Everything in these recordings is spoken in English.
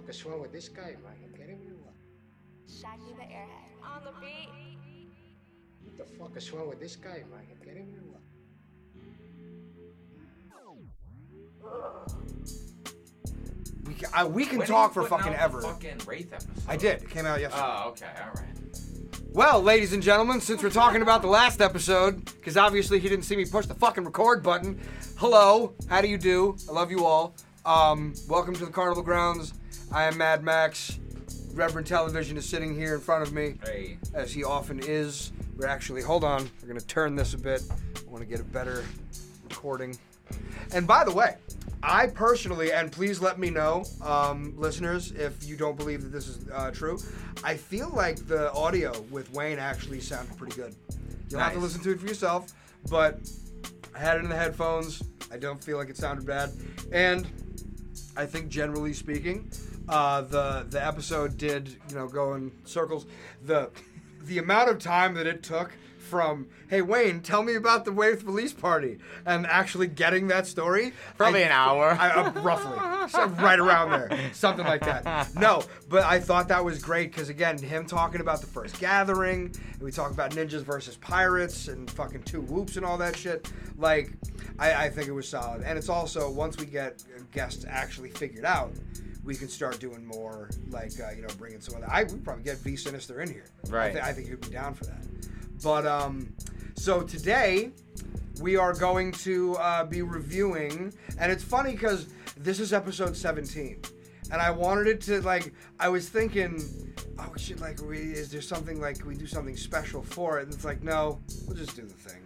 fuck is wrong with this guy, man? You kidding me? What? Shaggy the Airhead. On the beat. What the fuck is wrong with this guy, man? You kidding me? What? We can, I, we can When are talk you for putting fucking out the ever. Fucking Wraith episode. I did. It came out yesterday. Oh, okay, all right. Well, ladies and gentlemen, since we're talking about the last episode, because obviously he didn't see me push the fucking record button. Hello, how do you do? I love you all. Um, welcome to the Carnival Grounds. I am Mad Max. Reverend Television is sitting here in front of me, Hey, as he often is. We're actually, hold on, we're gonna turn this a bit. I want to get a better recording. And by the way, I personally, and please let me know, um, listeners, if you don't believe that this is uh, true, I feel like the audio with Wayne actually sounded pretty good. You'll have to listen to it for yourself, but I had it in the headphones. I don't feel like it sounded bad. And I think generally speaking, uh, the the episode did you know go in circles. The the amount of time that it took from hey Wayne, tell me about the Wave release party, and actually getting that story Probably I- an hour. I, uh, roughly, so right around there, something like that. No, but I thought that was great because again, him talking about the first gathering, and we talk about ninjas versus pirates and fucking two whoops and all that shit. Like, I, I think it was solid, and it's also once we get guests actually figured out. We can start doing more, like uh, you know, bringing some other. I would probably get V Sinister in here. I, Right. I think he'd be down for that. But um, so today we are going to uh, be reviewing, and it's funny because this is episode 17, and I wanted it to like. I was thinking, oh, shit, like, we, is there something like we do something special for it? And it's like, no, we'll just do the thing.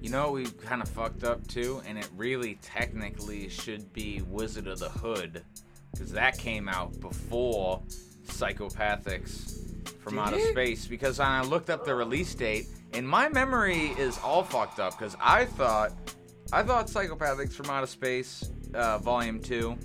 you know we kind of fucked up too, and it really technically should be Wizard of the Hood, because that came out before Psychopathics from Did Outer it? Space. Because when I looked up the release date, and my memory is all fucked up, because I thought, I thought Psychopathics from Outer Space, uh, Volume Two,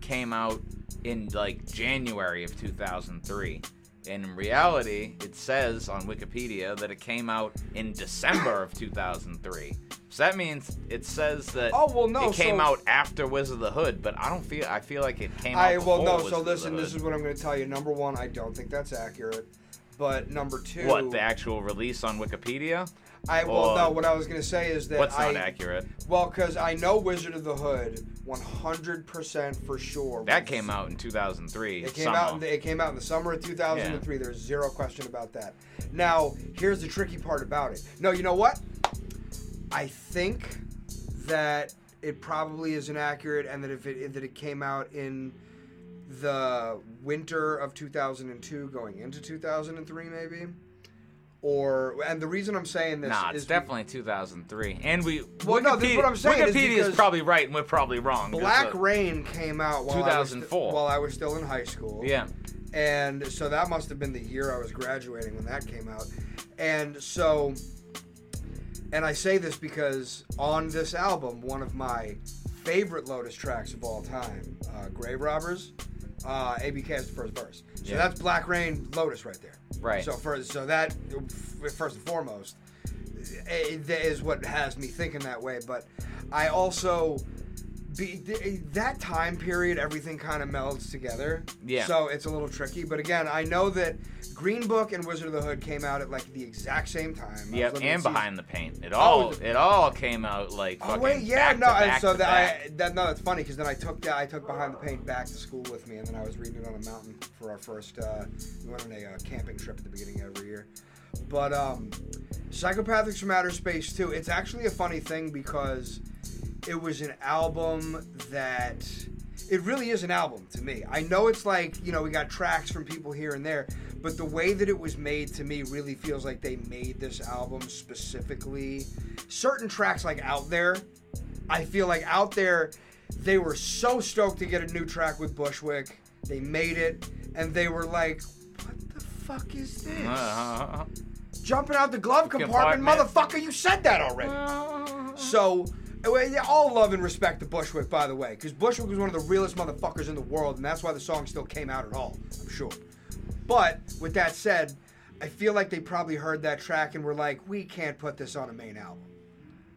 came out in like January of 2003. And in reality, it says on Wikipedia that it came out in December of 2003. So that means it says that Oh, well, no, it came so- out after Wizard of the Hood, but I don't feel. I feel like it came out. I well, no. Wizard So listen, this is what I'm going to tell you. Number one, I don't think that's accurate. But number two, what the actual release on Wikipedia. I well, no. What I was going to say is that What's I, not accurate? Well, because I know Wizard of the Hood 100% for sure. That came out in 2003. It came summer. out. In the, it came out in the summer of 2003. There's zero question about that. Now, here's the tricky part about it. No, you know what? I think that it probably is inaccurate, and that if it that it came out in the winter of 2002, going into 2003, maybe. Or and the reason I'm saying this Nah, it's is definitely 2003. And we Well, no, this is what I'm saying is Wikipedia because is probably right and we're probably wrong. Black Rain came out while I was st- 2004. while I was still in high school. Yeah. And so that must have been the year I was graduating when that came out. And so, and I say this because on this album, one of my favorite Lotus tracks of all time, uh, Grave Robbers, uh, ABK is the first verse. So Yeah. that's Black Rain, Lotus right there. Right. So first, so that first and foremost eh, that is what has me thinking that way. But I also be, th- that time period, everything kind of melds together. Yeah. So it's a little tricky. But again, I know that Green Book and Wizard of the Hood came out at like the exact same time. Yep, and behind the paint. It all the- it all came out like Oh fucking wait, yeah, no, and so that. I that no, that's funny because then I took that I took Behind the Paint back to school with me, and then I was reading it on a mountain for our first. Uh, we went on a uh, camping trip at the beginning of every year. But um, Psychopathics from Outer Space too. It's actually a funny thing because it was an album that it really is an album to me. I know it's like you know we got tracks from people here and there, but the way that it was made to me really feels like they made this album specifically. Certain tracks like Out There, I feel like Out There, they were so stoked to get a new track with Bushwick. They made it, and they were like, "What the fuck is this?" Uh, Jumping out the glove compartment, Compartment. motherfucker! You said that already. So, well, yeah, all love and respect to Bushwick, by the way, because Bushwick was one of the realest motherfuckers in the world, and that's why the song still came out at all, I'm sure. But with that said, I feel like they probably heard that track and were like, we can't put this on a main album.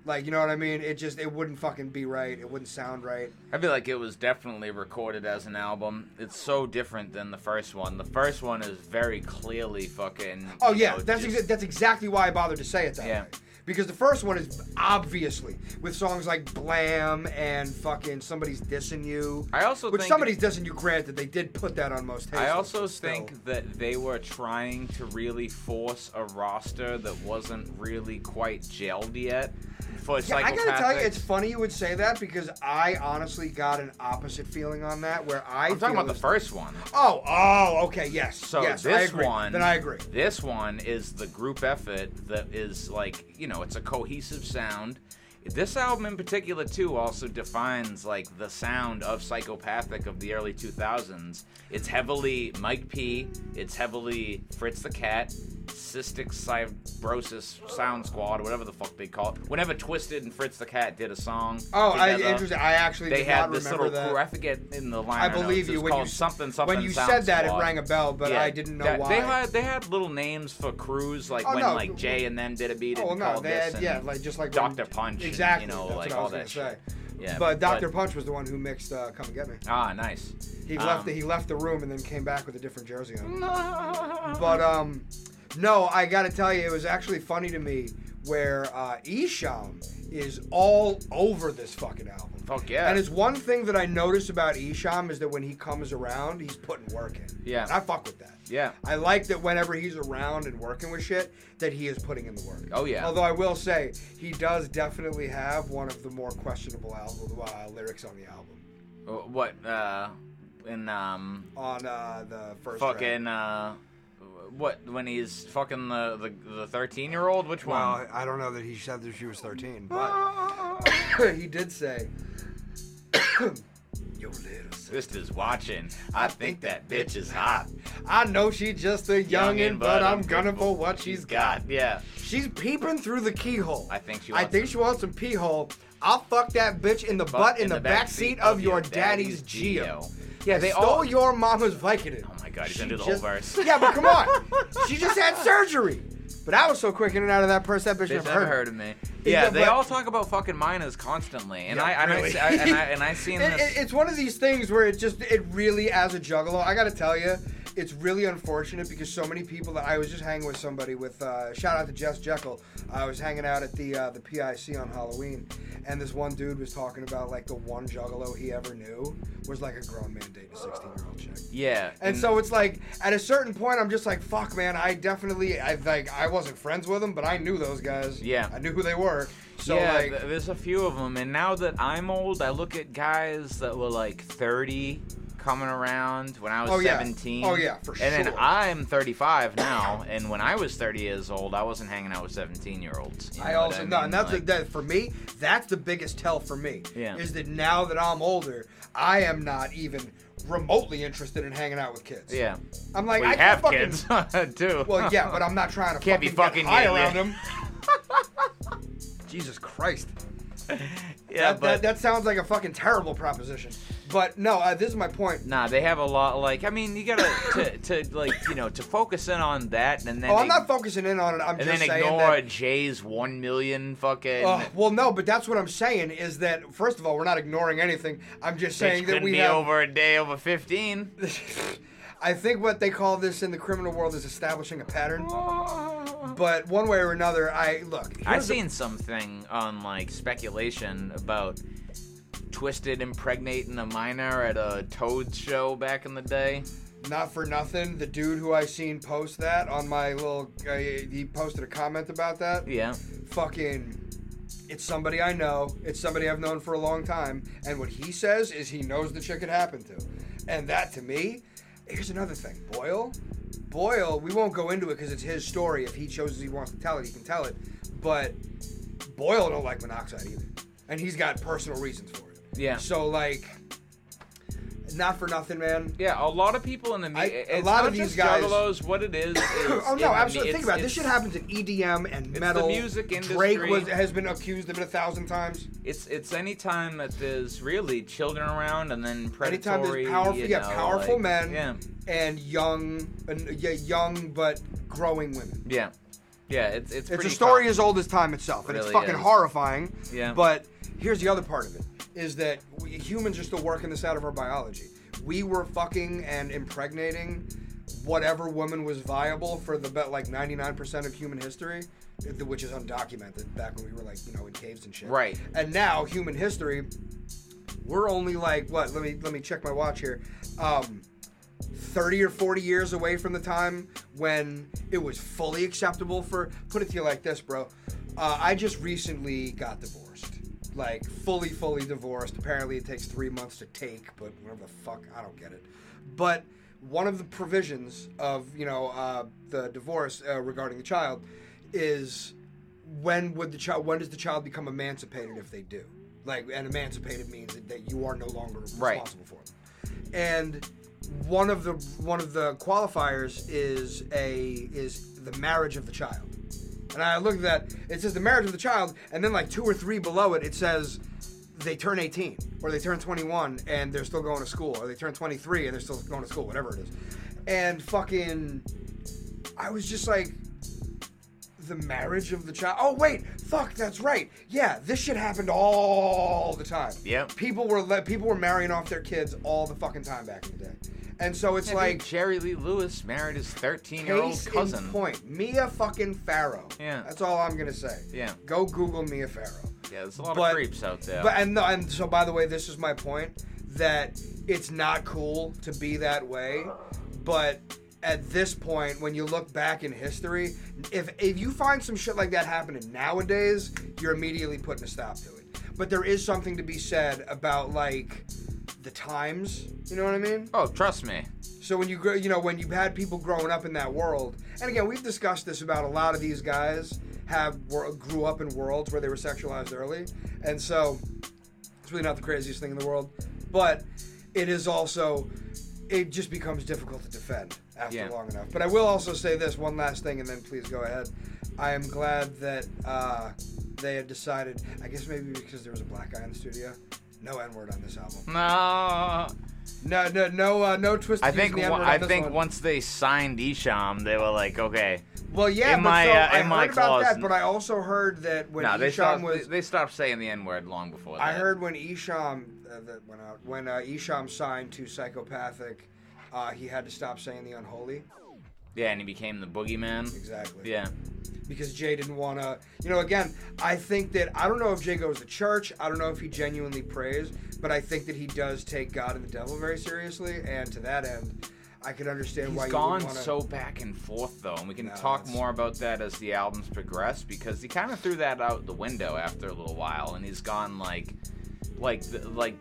Like, you know what I mean? It just it wouldn't fucking be right. It wouldn't sound right. I feel like it was definitely recorded as an album. It's so different than the first one. The first one is very clearly fucking. Oh yeah, know, that's just- exa- that's exactly why I bothered to say it that Yeah. way. Because the first one is obviously with songs like "Blam" and fucking "Somebody's Dissing You." I also Which think somebody's dissing you, granted, they did put that on most. I also think that they were trying to really force a roster that wasn't really quite gelled yet. For Yeah, I gotta tell you, it's funny you would say that because I honestly got an opposite feeling on that. Where I I'm talking about the first one. Oh, oh, okay, yes. So yes, this one, Then I agree. This one is the group effort that is like you know it's a cohesive sound. This album in particular too also defines like the sound of psychopathic of the early 2000s. It's heavily Mike P. It's heavily Fritz the Cat, Cystic Fibrosis Sound Squad, whatever the fuck they call it. Whenever Twiztid and Fritz the Cat did a song, Oh, I, together, interesting. I actually They had this remember little that. crew. I forget in the line. I believe you It's when you something something. when you Sound said that. It rang a bell, but Yeah, I didn't know that- why. They had they had little names for crews like Oh, when no. like Jay and them did a beat Oh and no, called they this had yeah, like just like Dr. Punch, exactly. you know, that's like what I all was that gonna shit. say. Yeah, but Dr. Punch was the one who mixed uh, "Come and Get Me." Ah, nice. He Um, left. The, he left the room and then came back with a different jersey on. But um, no, I got to tell you, it was actually funny to me where uh, Esham is all over this fucking album. Fuck yeah. And it's one thing that I notice about Esham is that when he comes around, he's putting work in. Yeah. And I fuck with that. Yeah. I like that whenever he's around and working with shit, that he is putting in the work. Oh, yeah. Although I will say, he does definitely have one of the more questionable album uh, lyrics on the album. Uh, What uh in um On uh, the first track. fucking uh what when he's fucking the the the 13 year old which one? Well, I don't know that he said that she was 13, but he did say, "Yo, little sis- This is watching. I think that bitch is hot. I know she's just a youngin', but I'm gunning for what she's got. Yeah. She's peeping through the keyhole. I think she I wants think some- she wants some pee hole. I'll fuck that bitch in the butt in, the, back seat of your daddy's Geo. Yeah, they Stole all. your mama's Vicodin. Oh my god, he's She gonna the just- whole verse. Yeah, but come on. she just had surgery. But I was so quick in and out of that purse, that bitch, Bitch never never heard. heard of me. Yeah, Yeah, they but- all talk about fucking minors constantly, and Yeah, I and really. I, I and I and I seen It- this. it- it's one of these things where it just it really as a juggalo i gotta tell you it's really unfortunate because so many people that i was just hanging with somebody with uh, shout out to jess jekyll. I was hanging out at the uh, the pic on halloween and this one dude was talking about like the one juggalo he ever knew was like a grown man dating a 16 year old chick. Yeah, and so it's like at a certain point i'm just like fuck man i definitely i like i wasn't friends with them but i knew those guys. Yeah. i knew who they were. So yeah, like th- there's a few of them, and now that I'm old, I look at guys that were like 30 coming around when I was Oh, yeah. 17. Oh, yeah, for And then. I'm 35 now, and when I was 30 years old, I wasn't hanging out with 17 year olds. I also no, and that's like, the, that for me. That's the biggest tell for me. Yeah. Is that now that I'm older, I am not even remotely interested in hanging out with kids. yeah. I'm like, Well, I have fucking, kids too. Well, yeah, but I'm not trying to Can't be fucking, fucking get high yet, around yeah. them. Jesus Christ. yeah, that, but that, that sounds like a fucking terrible proposition. But no, uh, this is my point. Nah, they have a lot. Like, I mean, you gotta to, to like you know to focus in on that, and then Oh, I'm not focusing in on it. I'm and just then saying ignore that. Jay's one million fucking. Uh, well, no, but that's what I'm saying is that first of all, we're not ignoring anything. I'm just saying that we be have over a day over fifteen. I think what they call this in the criminal world is establishing a pattern. But one way or another, I look. I've seen something on like speculation about Twiztid impregnating a minor at a Toad show back in the day. not for nothing. The dude who I seen post that on my little, uh, he posted a comment about that. Yeah. Fucking, it's somebody I know. It's somebody I've known for a long time. And what he says is he knows the chick it happened to. And that to me, here's another thing. Boyle, Boyle, we won't go into it because it's his story. If he chooses he wants to tell it, he can tell it. But Boyle don't like monoxide either, and he's got personal reasons for it. Yeah. So like, not for nothing, man. Yeah, a lot of people in the I- media. a lot of these guys- Juggalos, what it is. is Oh no, absolutely. Think about it. This shit happens in EDM and the metal. music Drake industry. was, has been accused of it a thousand times. It's it's any time that there's really children around and then Anytime predatory. there's powerful, you yeah, know, powerful like- men Yeah, and young, and, yeah, young but growing women. yeah. Yeah, it's it's It's a story tough. as old as time itself, and it's Really fucking is. horrifying. Yeah. But here's the other part of it: is that we, humans are still working this out of our biology. We were fucking and impregnating whatever woman was viable for the bet like 99% of human history, which is undocumented back when we were like you know in caves and shit. Right. And now human history, we're only like what? Let me let me check my watch here. Um, 30 or 40 years away from the time when it was fully acceptable for put it to you like this bro uh, i just recently got divorced like fully fully divorced. Apparently it takes three months to take but whatever the fuck i don't get it. But one of the provisions of you know uh, the divorce uh, regarding the child is when would the child when does the child become emancipated if they do? Like and emancipated means that, that you are no longer Right. responsible for them. And one of the one of the qualifiers is a is the marriage of the child and i looked at that it says the marriage of the child and then like two or three below it it says they turn 18 or they turn 21 and they're still going to school or they turn 23 and they're still going to school whatever it is and fucking i was just like the marriage of the child. Oh wait, fuck, that's right. Yeah, this shit happened all the time. Yep. People were le- people were marrying off their kids all the fucking time back in the day, and so it's Yeah, like dude, Jerry Lee Lewis married his 13 year old cousin. in point. Mia fucking Farrow. Yeah. that's all I'm gonna say. Yeah. go Google Mia Farrow. Yeah, there's a lot But- of creeps out there. But and and so by the way, this is my point that it's not cool to be that way, but at this point, when you look back in history, if if you find some shit like that happening nowadays, you're immediately putting a stop to it. But there is something to be said about like the times. You know what I mean? oh, trust me. So when you grow, you know, when you've had people growing up in that world, and again, we've discussed this about a lot of these guys have were, grew up in worlds where they were sexualized early, and so it's really not the craziest thing in the world, but it is also it just becomes difficult to defend after Yeah. long enough. But I will also say this one last thing, and then please go ahead. I am glad that uh, they had decided. I guess maybe because there was a black guy in the studio. No N word on this album. No. No, no, no, uh, no twist. I think the on I this think one. once they signed Esham, they were like, okay. Well, yeah, In but my, so uh, I in my heard about clause- that, but I also heard that when no, they Esham stopped. was, they, they stopped saying the N word long before that. I heard when Esham uh, that went out when uh, Esham signed to Psychopathic, uh, he had to stop saying the unholy. Yeah, and he became the boogeyman. Exactly. Yeah. Because Jay didn't want to, you know. Again, I think that I don't know if Jay goes to church. I don't know if he genuinely prays, but I think that he does take God and the devil very seriously. And to that end, I could understand He's why gone wanna, He's gone so back and forth though, and we can No, talk that's- more about that as the albums progress because he kind of threw that out the window after a little while, and he's gone like, like, the, like.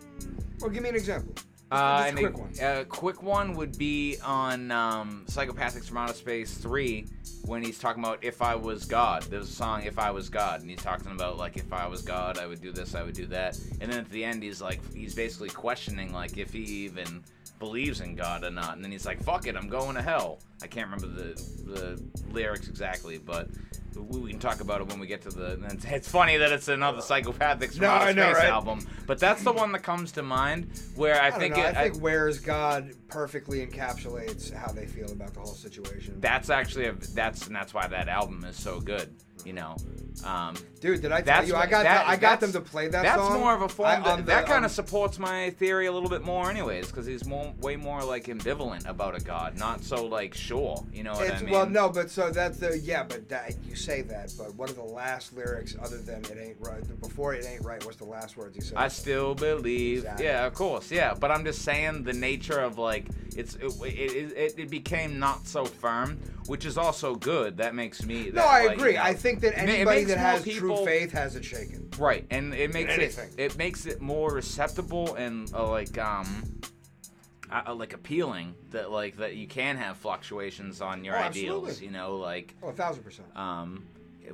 Well, give me an example. Uh, and quick a, quick one would be on um, Psychopathics from Outer Space three when he's talking about if I was God. There's a song if I was God, and he's talking about like if I was God, I would do this, I would do that, and then at the end he's like he's basically questioning like if he even believes in God or not, and then he's like fuck it, I'm going to hell. I can't remember the the lyrics exactly, but. We we can talk about it when we get to the. It's, it's funny that it's another Psychopathics No, know, Space right? album, but that's the one that comes to mind where I, I, think it, I think Where's God perfectly encapsulates how they feel about the whole situation. that's actually a that's and that's why that album is so good. You know, um, Dude, did I tell that's you? I got that- I got them to play that that's song. more of a form I- that, the- that kind of supports my theory a little bit more, anyways, because he's more way more like ambivalent about a god, not so like sure. You know what I mean? Well, no, but so that's the yeah, but that, you say that, but what are the last lyrics other than "It ain't right"? Before "It ain't right," what's the last words he said? I still believe. Exactly. Yeah, of course. Yeah, but I'm just saying the nature of like it's it it, it, it became not so firm, which is also good. That makes me. no, I like, agree. you know, I think that anybody that has people- true faith has it shaken. Right, and it makes it anything. it makes it more receptible and uh, like um uh, uh, like appealing that like that you can have fluctuations on your Oh, ideals. absolutely. You know, like Oh, a thousand percent. um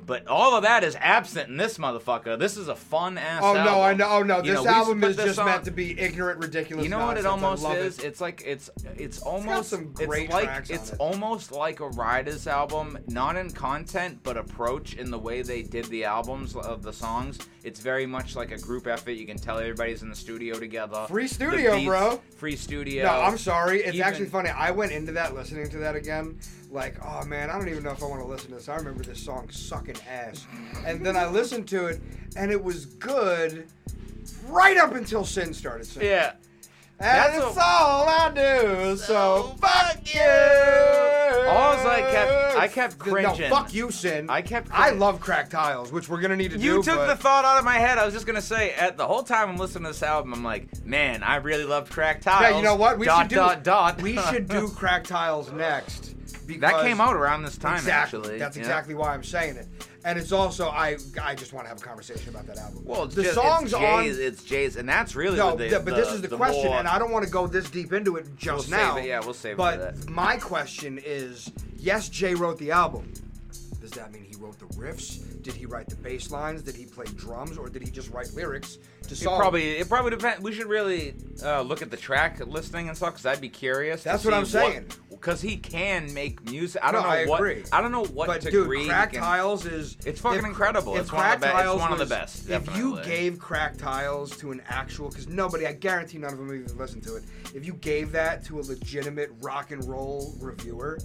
But all of that is absent in this motherfucker. This is a fun ass. Oh album. no, I know. Oh no, You this know, album is this just on- meant to be ignorant, ridiculous. You know what it almost is? It. It's like it's it's almost some it's great like it's it. almost like a Riders album, not in content but approach in the way they did the albums of the songs. It's very much like a group effort. You can tell everybody's in the studio together. Free studio, beats- bro. Free studio. No, I'm sorry. It's Even- actually funny. I went into that listening to that again, like, oh man, I don't even know if I want to listen to this. I remember this song sucking ass, and then I listened to it, and it was good, right up until Sin started singing. Yeah. and that's it's a- all I do. So fuck you. Alls I kept- I kept cringing. No, fuck you, Sin. I kept I love crack tiles, which we're gonna need to do. You took but- the thought out of my head. I was just gonna say, at the whole time I'm listening to this album, I'm like, man, I really love Crack Tiles. Yeah, you know what? We dot, should do. dot dot. We should do crack tiles next. That came out around this time, exactly. actually. That's yeah. exactly why I'm saying it. And it's also I I just want to have a conversation about that album. Well, the just, songs it's on it's Jay's, and that's really no, what the, but this is the, the question, more- and I don't want to go this deep into it just We'll save now. it, yeah, we'll save it But my question is: Yes, Jay wrote the album. Does that mean he wrote the riffs? Did he write the bass lines? Did he play drums, or did he just write lyrics to It songs? probably it probably depends. We should really uh, look at the track listing and stuff because I'd be curious. That's what I'm saying. Because he can make music. I don't No, know I what. agree. I don't know what But degree. dude, Crack can- Tiles is It's fucking if- incredible. if It's one of the it's one of the best, If you gave Crack Tiles to an actual, because nobody, I guarantee none of them even listened to it. If you gave that to a legitimate rock and roll reviewer,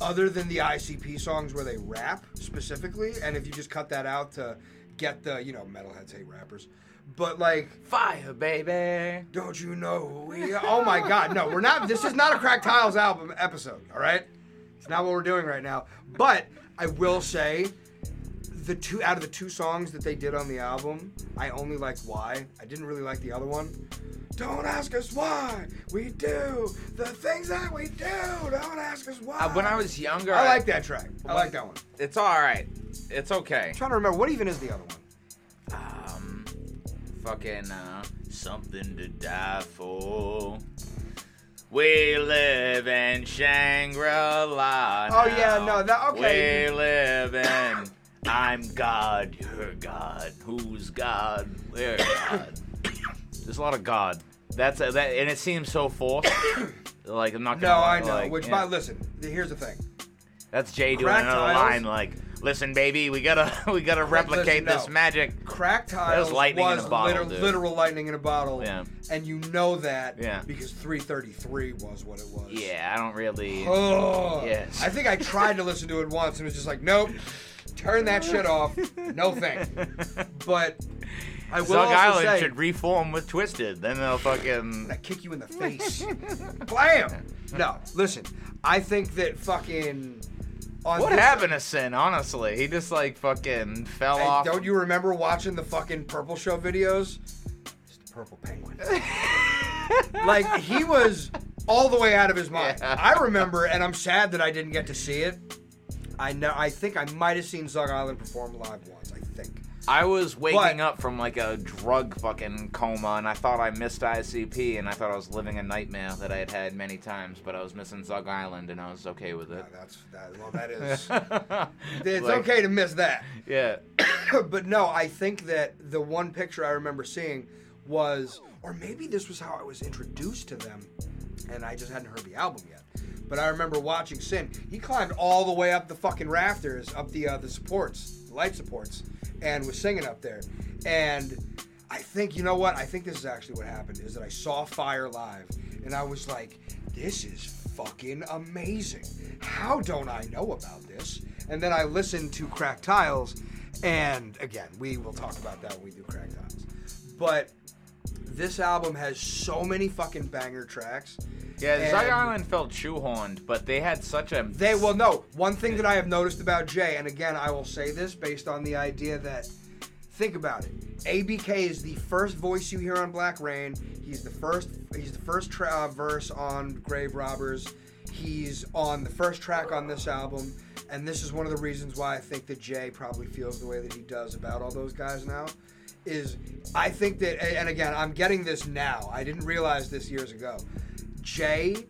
other than the ICP songs where they rap specifically, and if you just cut that out to get the, you know, metalheads hate rappers, but like. Fire, baby. Don't you know who we? Oh my God, no, we're not. This is not a Crack Tiles album episode, all right? It's not what we're doing right now. But I will say, the two out of the two songs that they did on the album, I only liked "Why." I didn't really like the other one. Don't ask us why we do the things that we do. Don't ask us why. Uh, when I was younger, I like that track. I like that one. It's all right. It's okay. I'm trying to remember what even is the other one. Um, fucking uh, something to die for. We live in Shangri-La. Oh, yeah, no, that- okay. We live in. I'm God, you're God. Who's God? We're God. There's a lot of God. That's a, that, and it seems so forced. like I'm not No, gonna. No, I know. like, Which, yeah. by listen, here's the thing. That's Jay doing Crack another tiles. line like, "Listen, baby, we gotta we gotta replicate listen, this no. magic." Crack tiles lightning in was a bottle, liter- literal lightning in a bottle. Yeah. And you know that Yeah. because 333 was what it was. Yeah, I don't really. Oh. Yes. I think I tried to listen to it once and it was just like, nope, turn that shit off. No thanks. But I will Zug also Island say, should reform with Twiztid. Then they'll fucking. I kick you in the face. Blam! No, listen. I think that fucking. What this- happened to Sin? Honestly, he just like fucking fell Hey, off. don't you remember watching the fucking Purple Show videos? It's the Purple Penguin. like he was all the way out of his mind. Yeah. I remember, and I'm sad that I didn't get to see it. I know. I think I might have seen Zug Island perform live once. I think. I was waking But- up from like a drug fucking coma, and I thought I missed ICP, and I thought I was living a nightmare that I had had many times. But I was missing Zug Island, and I was okay with it. Yeah, that's that. Well, that is. It's Like, okay to miss that. Yeah. but no, I think that the one picture I remember seeing was, or maybe this was how I was introduced to them, and I just hadn't heard the album yet. But I remember watching Sin. He climbed all the way up the fucking rafters, up the uh, the supports, the light supports, and was singing up there. And I think you know what? I think this is actually what happened. Is that I saw Fire live, and I was like, this is fucking amazing. How don't I know about this? And then I listened to Crack Tiles, and again, we will talk about that when we do Crack Tiles. But this album has so many fucking banger tracks. Yeah, Zug And- Island felt shoehorned, but they had such a. They well, no. One thing that I have noticed about Jay, and again, I will say this based on the idea that, think about it. ABK is the first voice you hear on Black Rain. He's the first. He's the first tra- uh, verse on Grave Robbers. He's on the first track on this album, and this is one of the reasons why I think that Jay probably feels the way that he does about all those guys now. Is I think that, and again, I'm getting this now. I didn't realize this years ago. Jay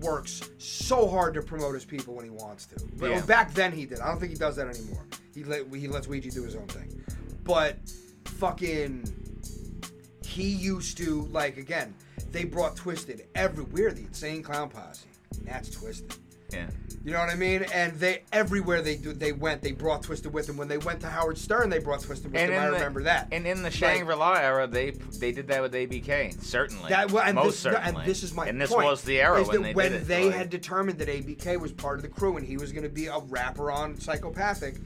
works so hard to promote his people when he wants to. But Yeah. back then he did. I don't think he does that anymore. He let he lets Ouija do his own thing. But fucking he used to like again. They brought Twiztid everywhere. The Insane Clown Posse. And that's Twiztid. Yeah. You know what I mean? And they everywhere they do, they went, they brought Twiztid with them. When they went to Howard Stern, they brought Twiztid with them. I the- remember that. And in the Shangri-La era, they they did that with ABK. Certainly. That well, and Most this, certainly. and this is my And this point, was the era when they when did it. When they like- had determined that ABK was part of the crew and he was going to be a rapper on Psychopathic.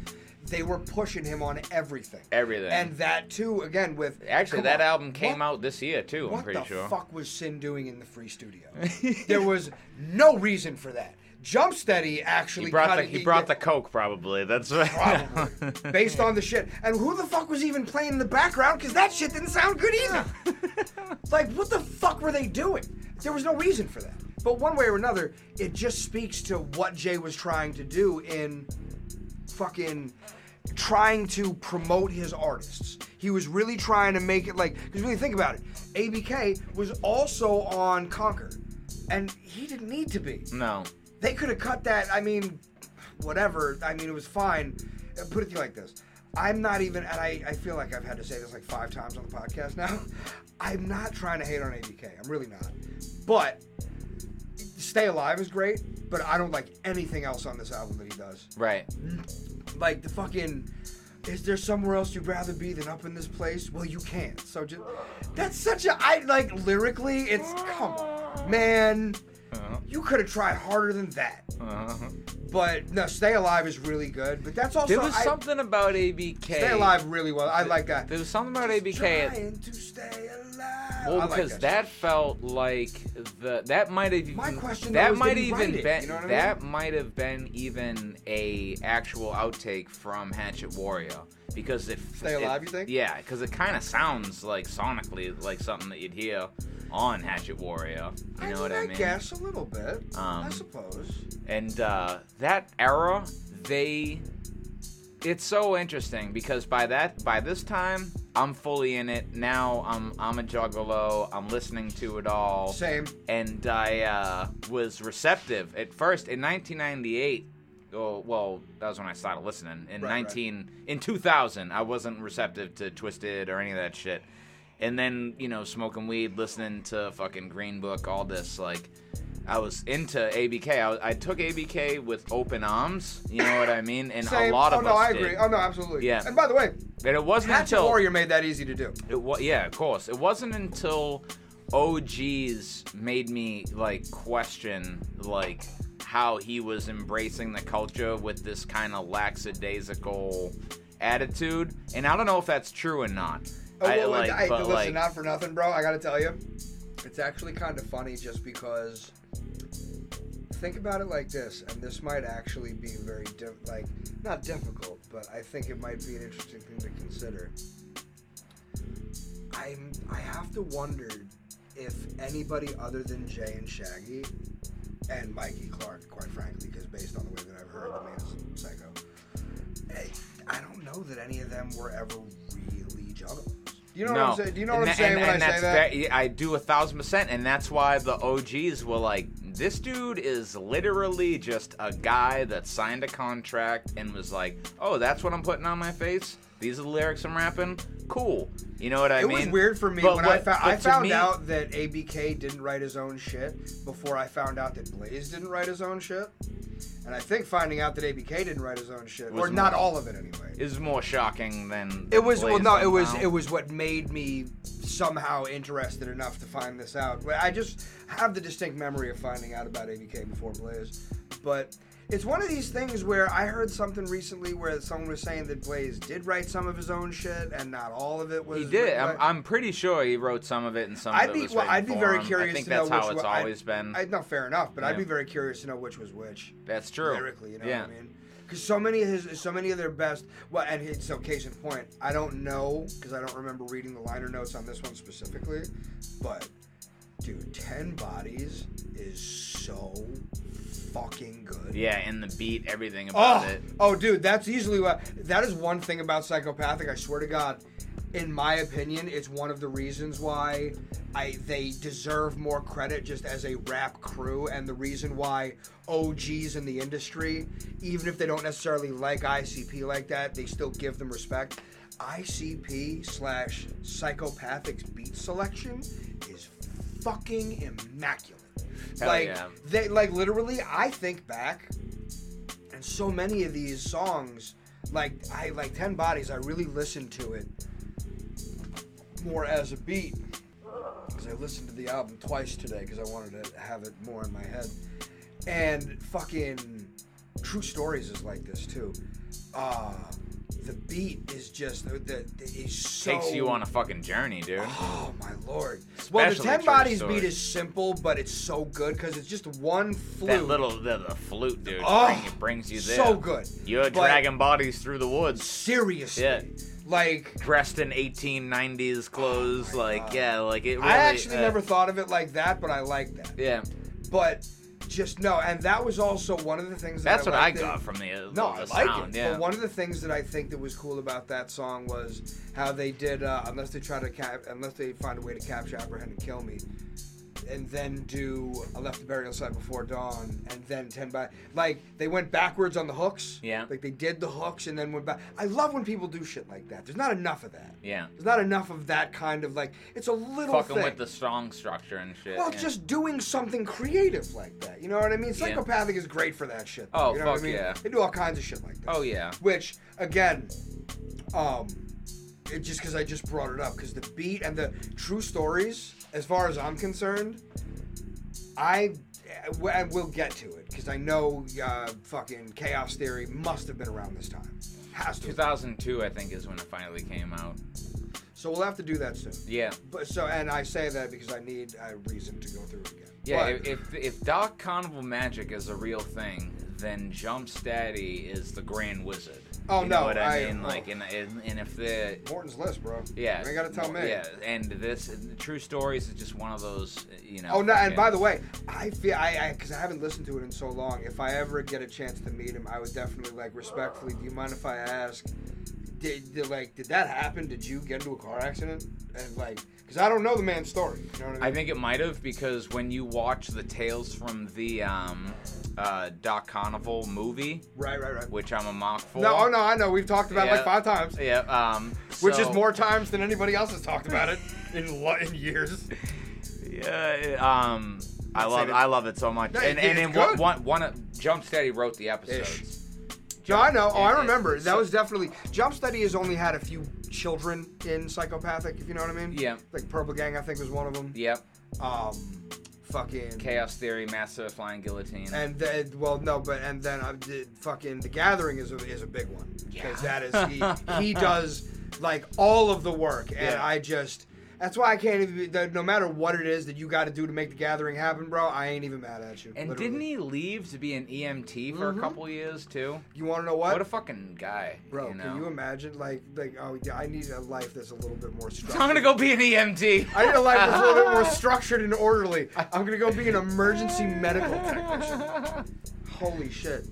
They were pushing him on everything. Everything. And that too, again with Actually, that on, album came what- out this year too. I'm pretty sure. What the fuck was Sin doing in the free studio? there was no reason for that. Jumpsteady actually He brought the he brought the coke probably. That's right. Probably. based on the shit. And who the fuck was even playing in the background? Because that shit didn't sound good either. like, what the fuck were they doing? There was no reason for that. But one way or another, it just speaks to what Jay was trying to do in fucking trying to promote his artists. He was really trying to make it like, because really think about it, ABK was also on Conquer, and he didn't need to be. no. They could have cut that. I mean, whatever. I mean, it was fine. Put it to you like this. I'm not even, and I, I feel like I've had to say this like five times on the podcast now. I'm not trying to hate on ABK. I'm really not. But Stay Alive is great, but I don't like anything else on this album that he does. Right. Like the fucking. Is there somewhere else you'd rather be than up in this place? Well, you can't. So just that's such a I like lyrically. It's come on, man. Uh-huh. You could have tried harder than that. Uh-huh. But no, Stay Alive is really good. But that's also There was I- something about ABK. Stay Alive really well. I like that. There was something about Just ABK. Trying to stay alive. Well, like because that that, felt like the that might have My question, that might even it? been You know I that might have been even a actual outtake from Hatchet Warrior because if Stay Alive, you think? Yeah, because it kind of sounds like sonically like something that you'd hear on Hatchet Warrior. You I know mean, what I mean? guess a little bit. I Um, suppose. And uh, that era, they. It's so interesting because by that by this time I'm fully in it. Now I'm I'm a juggalo. I'm listening to it all. Same. And I uh, was receptive at first in 1998. Oh, well, that was when I started listening. In Right, right. 19 in 2000, I wasn't receptive to Twiztid or any of that shit. And then, you know, smoking weed, listening to fucking Green Book, all this like I was into ABK. I, I took ABK with open arms. You know what I mean? And Same. a lot oh of no, us I did. agree. Oh no, absolutely. Yeah. And by the way, And it wasn't Hatchet until Warrior made that easy to do. it was yeah, of course. It wasn't until OGs made me like question like how he was embracing the culture with this kind of lackadaisical attitude, and I don't know if that's true or not. Oh, I, well, like, I, but, listen, like, not for nothing, bro. I gotta tell you, it's actually kind of funny just because. Think about it like this, and this might actually be very diff- like not difficult, but I think it might be an interesting thing to consider. I'm I have to wonder if anybody other than Jay and Shaggy and Mikey Clark, quite frankly, because based on the way that I've heard the man is psycho, I, I don't know that any of them were ever really juggalos. Do you know no. what I'm saying? Do you know what I'm saying and, when and I say that? I do a thousand percent, and that's why the OGs were like, "This dude is literally just a guy that signed a contract and was like, oh, that's what I'm putting on my face. These are the lyrics I'm rapping. Cool. You know what I it mean? It was weird for me But when I what- found but I found me- out that ABK didn't write his own shit before I found out that Blaze didn't write his own shit. And I think finding out that ABK didn't write his own shit, or not all of it anyway. is more shocking than It was well, no, it was it was what made me somehow interested enough to find this out. I just have the distinct memory of finding out about ABK before Blaze, but it's one of these things where I heard something recently where someone was saying that Blaze did write some of his own shit and not all of it was. He did. I'm, I'm pretty sure he wrote some of it, and some I'd of it be was well. I'd be very him. curious I think to that's know how which it's one- I'd- always been. I, no, fair enough, but I'd be very curious to know which was which. that's true. lyrically. You know yeah. what I mean? Because so many of his, so many of their best. Well, and he, so case in point, I don't know because I don't remember reading the liner notes on this one specifically, but dude, Ten Bodies is so fucking good. Yeah, and the beat, everything about Oh, it. oh, dude, that's easily what. That is one thing about psychopathic. I swear to God, in my opinion, it's one of the reasons why I they deserve more credit just as a rap crew, and the reason why OGs in the industry, even if they don't necessarily like ICP like that, they still give them respect. ICP slash Psychopathics beat selection is fucking immaculate. Hell like yeah. they like literally, I think back, and so many of these songs, like I like Ten Bodies, I really listened to it more as a beat because I listened to the album twice today because I wanted to have it more in my head. And fucking True Stories is like this too. Uh the beat is just the, the is so Takes you on a fucking journey, dude. Oh my lord! well, the Especially Ten True Bodies Stories. beat is simple, but it's so good because it's just one flute. That little the, the flute, dude, Oh, bring, it brings you there. so good. You're But dragging bodies through the woods, Seriously, Yeah. like dressed in 1890s clothes. like, yeah, like it. Really, Oh I actually uh, never thought of it like that, but I like that. Yeah, But just no, and that was also one of the things. That that's what I got from the, No, the I like sound. it. Yeah. But one of the things that I think that was cool about that song was how they did, uh, unless they try to cap, unless they find a way to capture, apprehend, and kill me, and then do I left the burial site before dawn, and then ten by like they went backwards on the hooks. Yeah. Like they did the hooks and then went back. I love when people do shit like that. There's not enough of that. yeah. There's not enough of that kind of like it's a little Fucking thing. with the song structure and shit. Well, yeah. just doing something creative like that. You know what I mean? Yeah. Psychopathic is great for that shit. Oh, you know what fuck I mean? yeah. They do all kinds of shit like that. Oh yeah. Which, again, um, it, just because I just brought it up, because the beat and the true stories, as far as I'm concerned, I. We'll get to it because I know uh, fucking Chaos Theory must have been around this time. Has to. 2002, I think, is when it finally came out. So we'll have to do that soon. Yeah. But so, and I say that because I need a reason to go through it again. Yeah, But- if, if if Dark Carnival magic is a real thing, then Jump Steady is the Grand Wizard. Oh, you know no, what I, I- mean? oh. Like, and, and and if the Morton's list, bro. yeah, ain't gotta tell me. Yeah, and this the True Stories is just one of those, you know. Oh no! And by the way, I feel I because I, haven't listened to it in so long. If I ever get a chance to meet him, I would definitely like respectfully. Do you mind if I ask? Did, did like did that happen? Did you get into a car accident? And like, because I don't know the man's story. You know what I mean? I think it might have because when you watch the Tales from the um, uh, Dark Carnival movie, right, right, right. which I'm a mock for. No, oh no, I know. We've talked about it Yeah. like five times, Yeah. Um, which is more times than anybody else has talked about it in lo- in years. Yeah, um, I love it- I love it so much. No, and and then one, one, one Jump Steady wrote the episodes. No, I know. Oh, I remember. That was definitely Jump Steady has only had a few children in psychopathic, if you know what I mean. Yeah. Like Purple Gang, I think was one of them. Yep. Um, fucking Chaos Theory, Master of Flying Guillotine. And then, well, no, but and then uh, the, fucking the Gathering is a, is a big one because that is he he does like all of the work, and Yeah. I just that's why I can't even. Be, that no matter what it is that you got to do to make the Gathering happen, bro, I ain't even mad at you. and literally. didn't he leave to be an EMT for Mhm. a couple years too? You want to know what? What a fucking guy, Bro, You know? can you imagine? Like, like, oh, yeah, I need a life that's a little bit more structured. I'm gonna go be an EMT. I need a life that's a little bit more structured and orderly. I'm gonna go be an emergency medical technician. Holy shit.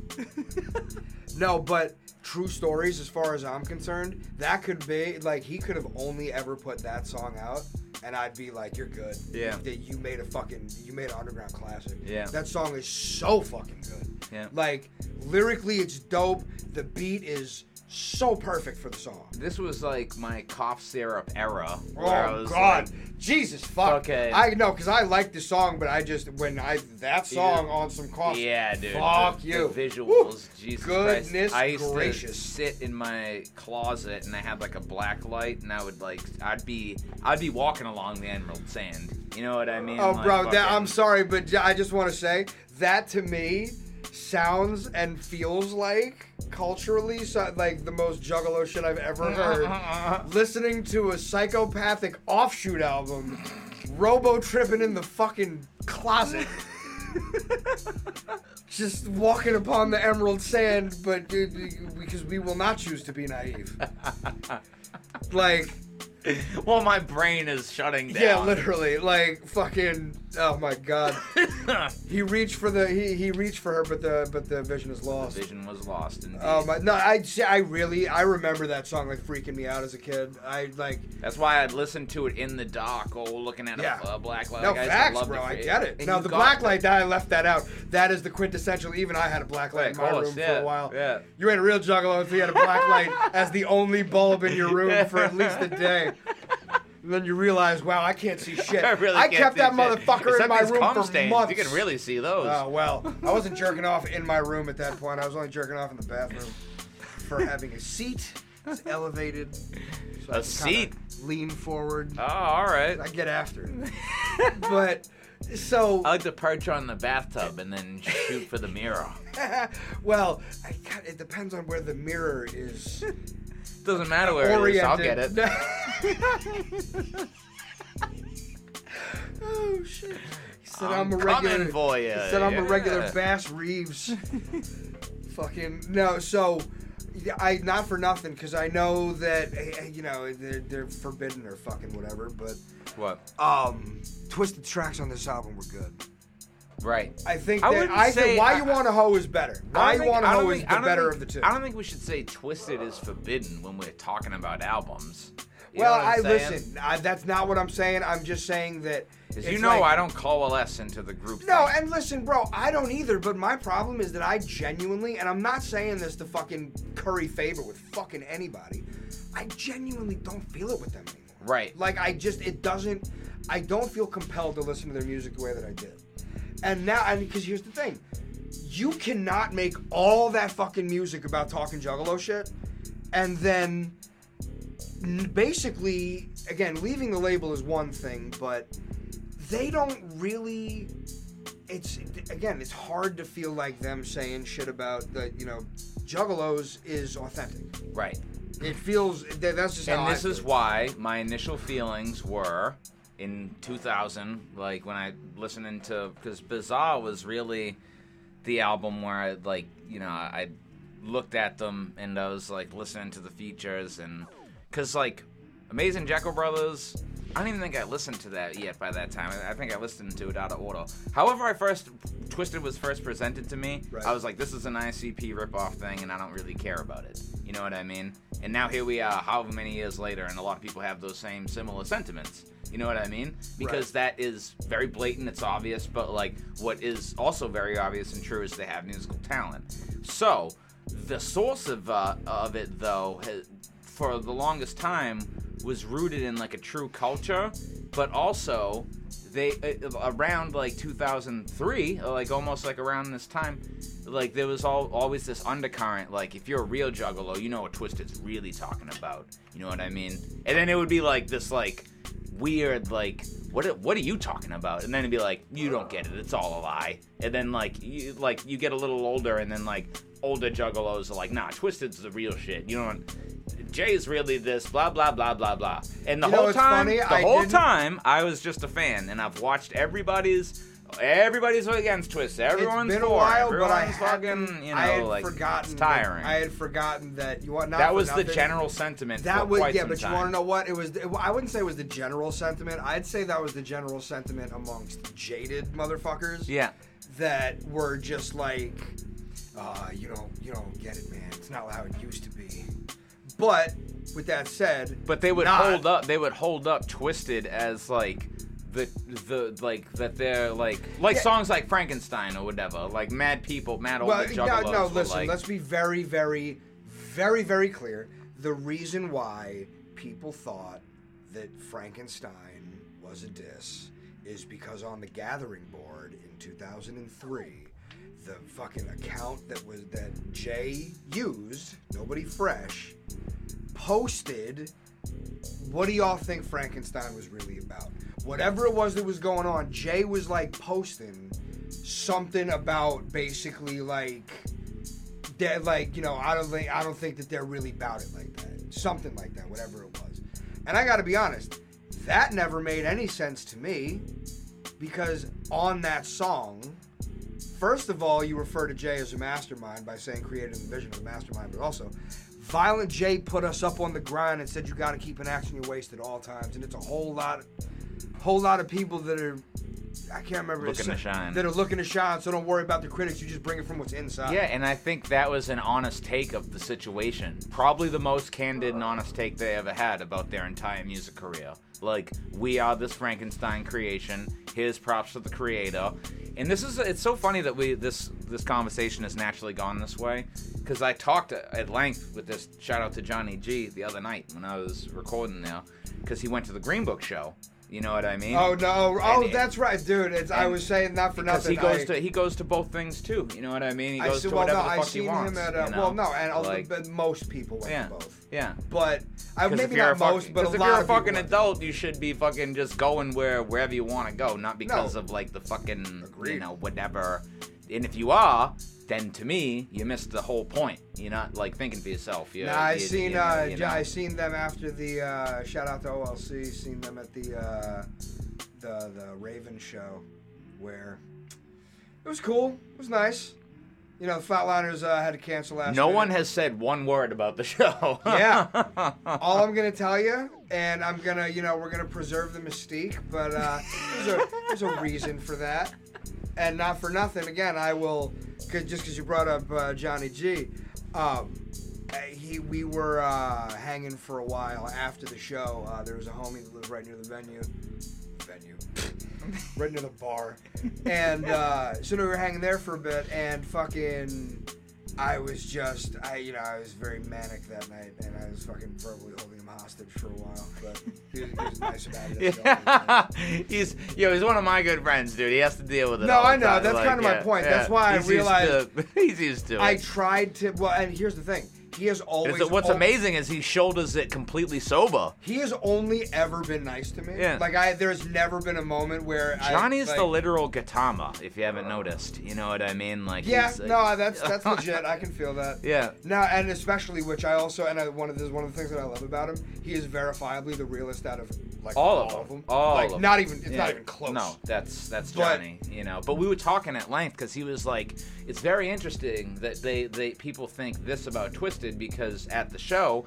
no, but true stories, as far as I'm concerned, that could be like he could have only ever put that song out, and I'd be like, "You're good." Yeah. That you made a fucking you made an underground classic. Yeah. That song is so fucking good. Yeah. Like lyrically, it's dope. The beat is so perfect for the song. This was like my cough syrup era. Oh Where I was God, like, Jesus fuck. Okay. I know because I like the song, but I just when I that song Yeah. on some coffee. Yeah, dude. Fuck the, you. The visuals, Woo. Jesus Goodness Christ. I used gracious. to sit in my closet and I had like a black light, and I would like, I'd be, I'd be walking along the emerald sand. You know what I mean? Oh, Like, bro, that, I'm sorry, but I just want to say that to me sounds and feels like culturally so, like the most juggalo shit I've ever heard. Listening to a psychopathic offshoot album, robo tripping in the fucking closet. Just walking upon the emerald sand, but because we will not choose to be naive. Like, well, my brain is shutting down. yeah, literally, like fucking Oh my god. he reached for the he, he reached for her, but the but the vision is lost. Vision was lost. Indeed. Oh my no! I I really I remember that song like freaking me out as a kid. I like That's why I'd listen to it in the dark, or looking at Yeah. a uh, black light. no Like, I facts, love bro. the- I get it. and Now the black light that I left that out. That is the quintessential. Even I had a black light in my course, room for a while. yeah. You ain't a real juggalo if you had a black light as the only bulb in your room for at least a day. And then you realize, wow, I can't see shit. I really I kept that shit. motherfucker in my room for stains. months. You can really see those. Oh well, I wasn't jerking off in my room at that point. I was only jerking off in the bathroom for having a seat. It's elevated. So A seat? Lean forward. Oh, all right. I get after it. but so I like to perch on the bathtub and then shoot for the mirror. well, I got, it depends on where the mirror is Doesn't matter where it is. I'll get it. oh shit! He said I'm I'm, a regular. for ya, He said I'm a regular. Bass Reeves. Fucking no. So. I not for nothing because I know that eh, you know they're, they're forbidden or fucking whatever, but What? um, Twiztid tracks on this album were good. Right. I think I that wouldn't I say- think why I- you want to hoe is better. Why you think- want to hoe is think- the better think- of the two. I don't think we should say Twiztid is forbidden when we're talking about albums. You well, I saying? listen. I, that's not what I'm saying. I'm just saying that. Because it's you know like- I don't coalesce into the group. No, thing. and listen, bro, I don't either. But my problem is that I genuinely, and I'm not saying this to fucking curry favor with fucking anybody. I genuinely don't feel it with them anymore. Right. Like I just, it doesn't. I don't feel compelled to listen to their music the way that I did. And now, and because here's the thing, you cannot make all that fucking music about talking juggalo shit, and then n- basically, again, leaving the label is one thing, but they don't really. It's again, it's hard to feel like them saying shit about the you know, juggalos is authentic. right. It feels that, that's just how And I this is why my initial feelings were in 2000, like when I listening to because Bizarre was really the album where I like you know I looked at them and I was like listening to the features and because like Amazing Jeckel Brothers. I don't even think I listened to that yet by that time. I think I listened to it out of order. However, I first Twiztid was first presented to me. Right. I was like, this is an ICP ripoff thing, and I don't really care about it. You know what I mean? And now here we are, however many years later, and a lot of people have those same similar sentiments. You know what I mean? Because that is very blatant, it's obvious, but like what is also very obvious and true is they have musical talent. So the source of uh, of it, though, has, for the longest time was rooted in like a true culture, but also they uh, around like 2003, uh, like almost like around this time, like there was all always this undercurrent. Like if you're a real juggalo, you know what Twiztid's really talking about. You know what I mean? And then it would be like this like weird like what what are you talking about? And then it'd be like you don't get it. It's all a lie. And then like you like you get a little older, and then like older juggalos are like, nah, Twiztid's the real shit. You know. Jay's really this, blah blah blah blah blah, and the You know whole time, funny? the I whole didn't- time, I was just a fan, and I've watched everybody's, everybody's against Twist. Everyone's it's been a while, but I fucking, you I had know, like forgotten. it's that- tiring. I had forgotten that you want not that was the general sentiment. That was yeah, but you want to know what it was? the- I wouldn't say it was the general sentiment. I'd say that was the general sentiment amongst jaded motherfuckers. Yeah, that were just like, uh, you don't, you don't get it, man. It's not how it used to be. But with that said, but they would not- hold up. They would hold up Twiztid as like. The, the like that they're like like Yeah. songs like Frankenstein or whatever like Mad People Mad Old Well, no, no. Listen, like, let's be very, very, very, very clear. The reason why people thought that Frankenstein was a diss is because on the Gathering board in 2003, the fucking account that was that Jay used, nobody fresh, posted. What do y'all think Frankenstein was really about? Whatever it was that was going on, Jay was like posting something about basically like that like you know I don't think I don't think that they're really about it like that something like that whatever it was and I got to be honest that never made any sense to me because on that song first of all you refer to Jay as a mastermind by saying created the vision of the mastermind but also Violent J put us up on the grind and said you got to keep an axe in your waist at all times and it's a whole lot whole lot of people that are I can't remember. Looking to shine. That are looking to shine. So don't worry about the critics. You just bring it from what's inside. Yeah, and I think that was an honest take of the situation. Probably the most candid and honest take they ever had about their entire music career. Like, we are this Frankenstein creation. Here's props to the creator. And this is it's so funny that we this this conversation has naturally gone this way because I talked at length with this shout out to Johnny G the other night when I was recording there because he went to the Green Book show. You know what I mean? Oh no! Oh, And- that's right, dude. It's, I was saying that for nothing. he goes I, to he goes to both things too. You know what I mean? He I goes see, to well, whatever no, the I fuck he wants. him at. Uh, you know? Well, no, and Like- but most people went Yeah. to both. Yeah. But I maybe not a fuck- most, but a 'cause if you're a fucking adult, you should be fucking just going where wherever you want to go, not because No. of like the fucking Agreed. you know whatever. And if you are, then to me, you missed the whole point. You're not like thinking for yourself. You're, Nah, I you- seen you uh, you know. I seen them after the uh, shout out to OLC. Seen them at the uh, the the Raven show, where it was cool. It was nice. You know, the Flatliners uh, had to cancel last. No minute. one has said one word about the show. Yeah. All I'm gonna tell you, and I'm gonna, you know, we're gonna preserve the mystique, but uh, there's a there's a reason for that, and not for nothing. Again, I will, cause, just because you brought up uh, Johnny G, um, uh, he we were uh, hanging for a while after the show. Uh, there was a homie that lived right near the venue, venue, right near the bar, and uh, so we were hanging there for a bit, and fucking. I was just, I you know, I was very manic that night, and I was fucking verbally holding him hostage for a while. But he was, he was nice about it. Yeah. he's yo, he's one of my good friends, dude. He has to deal with it. No, I know. time. That's Like, kinda my point. yeah. That's why I He's used realized- to- he's used to it. I tried to. Well, and here's the thing: he has always. It's- what's al- amazing is he shoulders it completely sober. He has only ever been nice to me. Yeah. Like I, there's never been a moment where Johnny I, is like, the literal Gautama, if you haven't noticed. You know what I mean? Like Yeah, uh, no, that's that's legit. I can feel that. Yeah. No, and especially which I also and I, one of this is one of the things that I love about him. He is verifiably the realest out of like All of them. All like of them. not even it's Yeah. not even close. No, that's that's But- Johnny. you know, but we were talking at length because he was like, it's very interesting that they they people think this about Twiztid because at the show.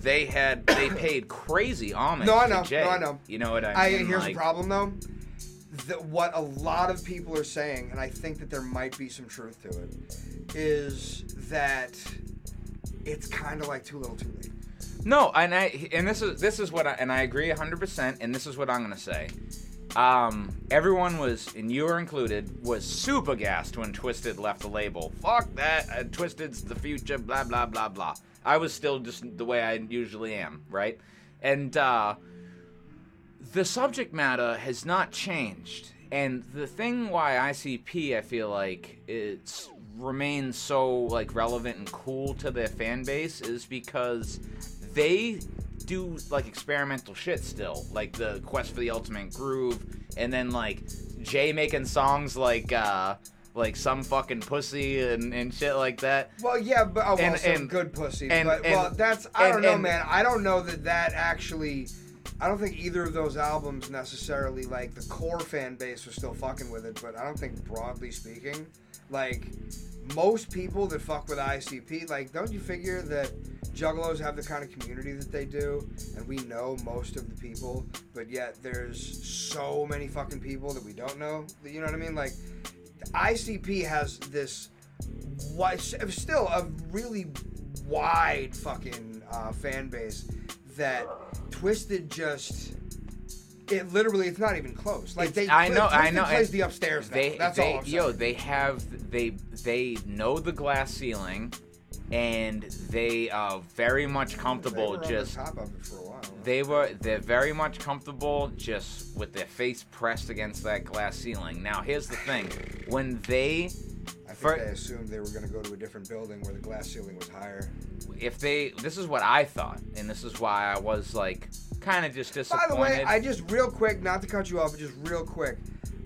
They had they paid crazy homage. No, I know. Jay. No, I know. You know what I I mean? here's Like, the problem though. That what a lot of people are saying, and I think that there might be some truth to it, is that it's kind of like too little, too late. No, and I and this is this is what I and I agree 100% and this is what I'm going to say. Um everyone was and you were included was super gassed when Twiztid left the label. Fuck that. Uh, Twiztid's the future blah blah blah blah. I was still just the way I usually am, right? And uh the subject matter has not changed. And the thing why ICP I feel like it's remains so like relevant and cool to their fan base is because they do like experimental shit still. Like the Quest for the Ultimate Groove and then like Jay making songs like uh like some fucking pussy and, and shit like that. Well, yeah, but oh, well, And- some and- good pussy. and- but and- well, that's I don't know, man. I don't know that that actually. I don't think either of those albums necessarily like the core fan base was still fucking with it, but I don't think broadly speaking, like most people that fuck with ICP, like don't you figure that Juggalos have the kind of community that they do, and we know most of the people, but yet there's so many fucking people that we don't know. You know what I mean? Like ICP has this wide, still a really wide fucking uh, fan base that Twiztid just. It literally, it's not even close. Like they, I know, I know. Plays the upstairs. Now. They, That's they, all. Yo, they have they they know the glass ceiling, and they are very much They comfortable were on the just top of it for a while. they were they're very much comfortable just with their face pressed against that glass ceiling. Now here's the thing, when they I think for- they assumed they were going to go to a different building where the glass ceiling was higher. if they this is what I thought, and this is why I was like kind of just By the way, I just real quick, not to cut you off, but just real quick.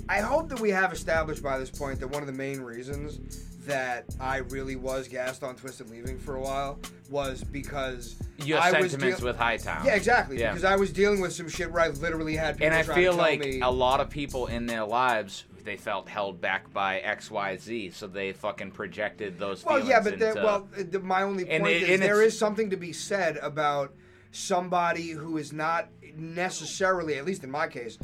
I hope that we have established by this point that one of the main reasons that I really was gassed on Twiztid leaving for a while was because your I was sentiments deal- with Hightown. Yeah, exactly. Yeah. Because I was dealing with some shit where I literally had people and I feel to tell like me, a lot of people in their lives they felt held back by X, Y, Z, so they fucking projected those Well, yeah, but into, well, the, my only point it- is there something to be said about somebody who is not necessarily, at least in my case,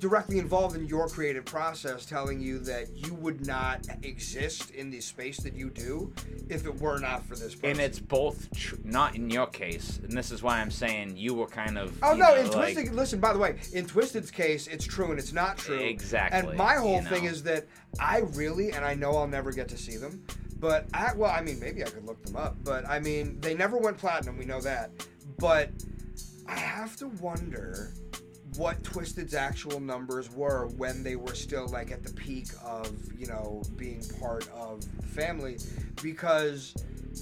directly involved in your creative process telling you that you would not exist in the space that you do if it were not for this person. And it's both tr- not in your case, and this is why I'm saying you were kind of. Oh no! know, in like- Twiztid, listen. By the way, in Twiztid's case, it's true and it's not true. Exactly, And my whole you thing is that I really, and I know I'll never get to see them, but I, well, I mean, maybe I could look them up, but I mean, they never went platinum. We know that, but I have to wonder what Twiztid's actual numbers were when they were still like at the peak of you know being part of the family because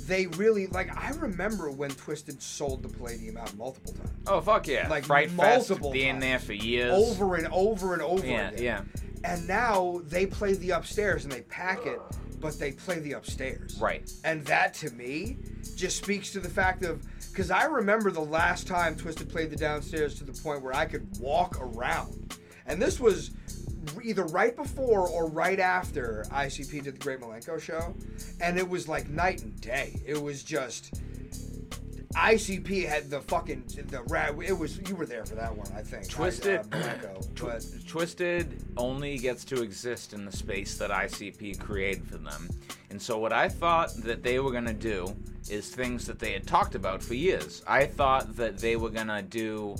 they really like I remember when Twiztid sold the Palladium out multiple times Oh fuck yeah! like, Fright Fest multiple being times. there for years. over and over and over Yeah, again. yeah. And now they play the upstairs and they pack it, but they play the upstairs. Right. And that to me just speaks to the fact of because I remember the last time Twiztid played the downstairs to the point where I could walk around, and this was either right before or right after ICP did the Great Malenko show, and it was like night and day. It was just. ICP had the fucking the rat. It was you were there for that one, I think. Twiztid, uh, Malenko, but Twiztid only gets to exist in the space that ICP created for them. And so what I thought that they were gonna do is things that they had talked about for years. I thought that they were gonna do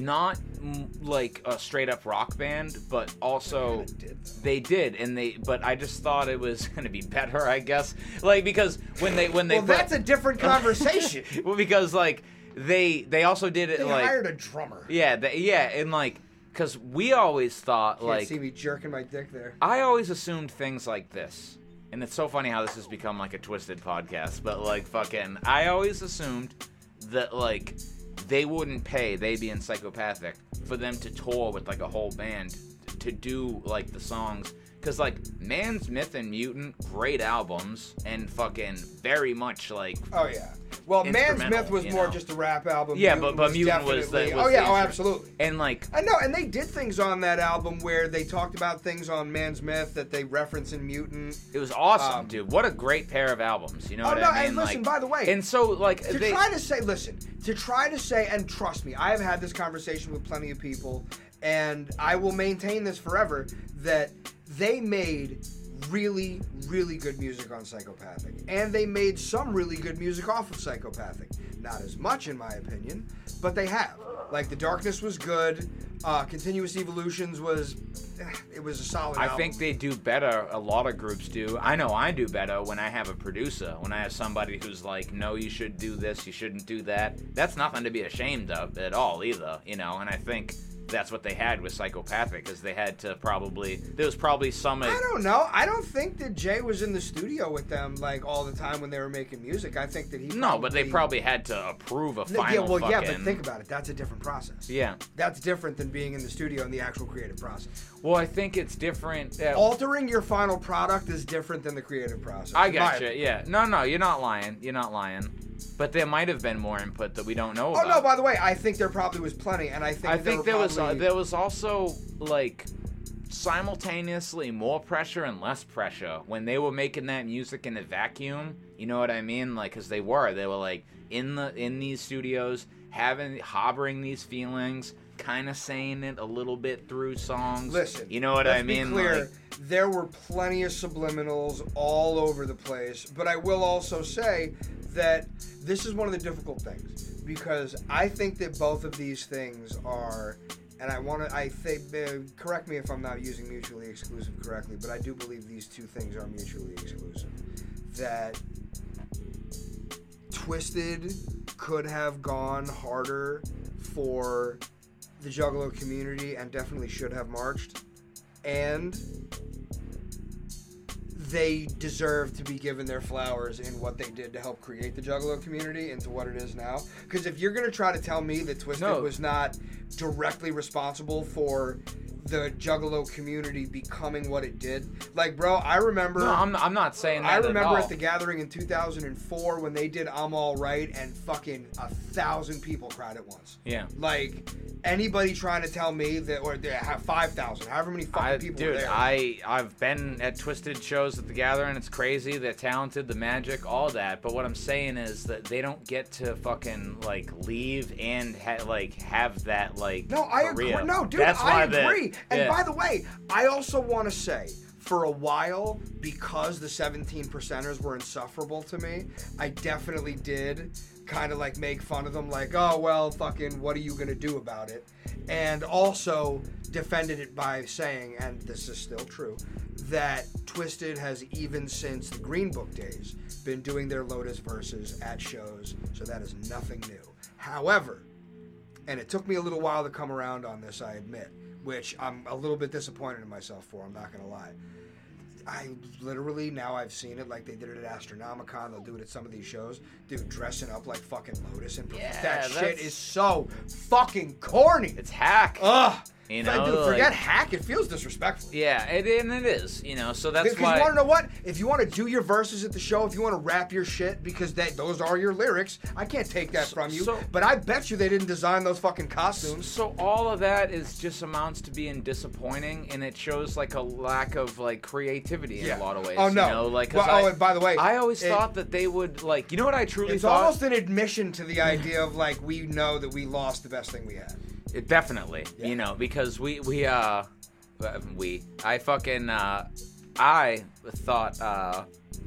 not mm, like a straight up rock band, but also They did, they did, and they. But I just thought it was gonna be better, I guess. Like because when they when they well, put- that's a different conversation. well because like they they also did it they like hired a drummer. yeah they, yeah and like because we always thought Can't like see me jerking my dick there. I always assumed things like this. And it's so funny how this has become like a Twiztid podcast, but like fucking I always assumed that like they wouldn't pay, they being psychopathic, for them to tour with like a whole band to do like the songs. Cause like Man's Myth and Mutant, great albums, and fucking very much like Oh yeah. Well, Man's Myth was more know. just a rap album. Yeah, but- but Mutant was the- was oh yeah, oh absolutely. and like I know, and they did things on that album where they talked about things on Man's Myth that they reference in Mutant. it was awesome, Um, dude. What a great pair of albums. You know Oh, what no, I mean? and listen, like, by the way, and so like to they, try to say, listen, to try to say, and trust me, I have had this conversation with plenty of people, and I will maintain this forever that they made really, really good music on Psychopathic, and they made some really good music off of Psychopathic. Not as much, in my opinion, but they have. Like the Darkness was good. Uh, Continuous Evolutions was, eh, it was a solid. I album. think they do better. A lot of groups do. I know I do better when I have a producer. When I have somebody who's like, "No, you should do this. You shouldn't do that." That's nothing to be ashamed of at all, either. You know. And I think that's what they had with Psychopathic, because they had to probably. There was probably some. I don't know. I don't think that Jay was in the studio with them like all the time when they were making music. I think that he. no, but they probably had to approve a final. yeah, well, yeah, but think about it. That's a different process. Yeah. That's different than being in the studio and the actual creative process. Well, I think it's different. Uh, Altering your final product is different than the creative process. I gotcha. Yeah. No, no, you're not lying. You're not lying. But there might have been more input that we don't know Oh about. no! By the way, I think there probably was plenty, and I think I think there, there was uh, there was also like simultaneously more pressure and less pressure when they were making that music in a vacuum. You know what I mean? Like, cause they were, they were like in the in these studios, having harboring these feelings, kind of saying it a little bit through songs. Listen, you know what I mean? Be clear, Like, there were plenty of subliminals all over the place, but I will also say that this is one of the difficult things because I think that both of these things are, and I want to, I think, uh, correct me if I'm not using mutually exclusive correctly, but I do believe these two things are mutually exclusive. That Twiztid could have gone harder for the Juggalo community and definitely should have marched. And they deserve to be given their flowers in what they did to help create the Juggalo community into what it is now. Because if you're going to try to tell me that Twiztid No. was not directly responsible for the Juggalo community becoming what it did, like, bro, I remember. no, I'm, I'm not saying that. I at remember all. at the gathering in 2004 when they did "I'm All Right" and fucking a thousand people cried at once. yeah. Like anybody trying to tell me that, or they have five thousand, however many fucking I, people were dude, there. I I've been at Twiztid shows at the Gathering. It's crazy. They're talented, the magic, all that. But what I'm saying is that they don't get to fucking like leave and ha- like have that like. No, I career. agree. No, dude, That's I why they- agree. and yeah. by the way, I also want to say, for a while, because the 17 percenters were insufferable to me, I definitely did kind of like make fun of them, like, oh well, fucking, what are you gonna do about it? And also defended it by saying, and this is still true, that Twiztid has even since the Green Book days been doing their Lotus verses at shows, so that is nothing new. However, and it took me a little while to come around on this, I admit, which I'm a little bit disappointed in myself for. I'm not gonna lie. I literally now I've seen it like they did it at Astronomicon. They'll do it at some of these shows. Dude, dressing up like fucking Lotus and Yeah, that shit is so fucking corny. It's hack. Ugh. You know, dude, forget like- hack. It feels disrespectful. yeah, it, and it is. You know, so that's Because why. you want to know what? If you want to do your verses at the show, if you want to rap your shit, because that those are your lyrics, I can't take that from you. so- but I bet you they didn't design those fucking costumes. So all of that is just amounts to being disappointing, and it shows like a lack of like creativity in Yeah. a lot of ways. Oh, no. You know, like Well, oh, and by the way, I always it- thought that they would like. You know what I truly It's thought? almost an admission to the idea of like we know that we lost the best thing we had. It definitely, Yeah. you know, because we we uh uh, we I fucking uh I thought uh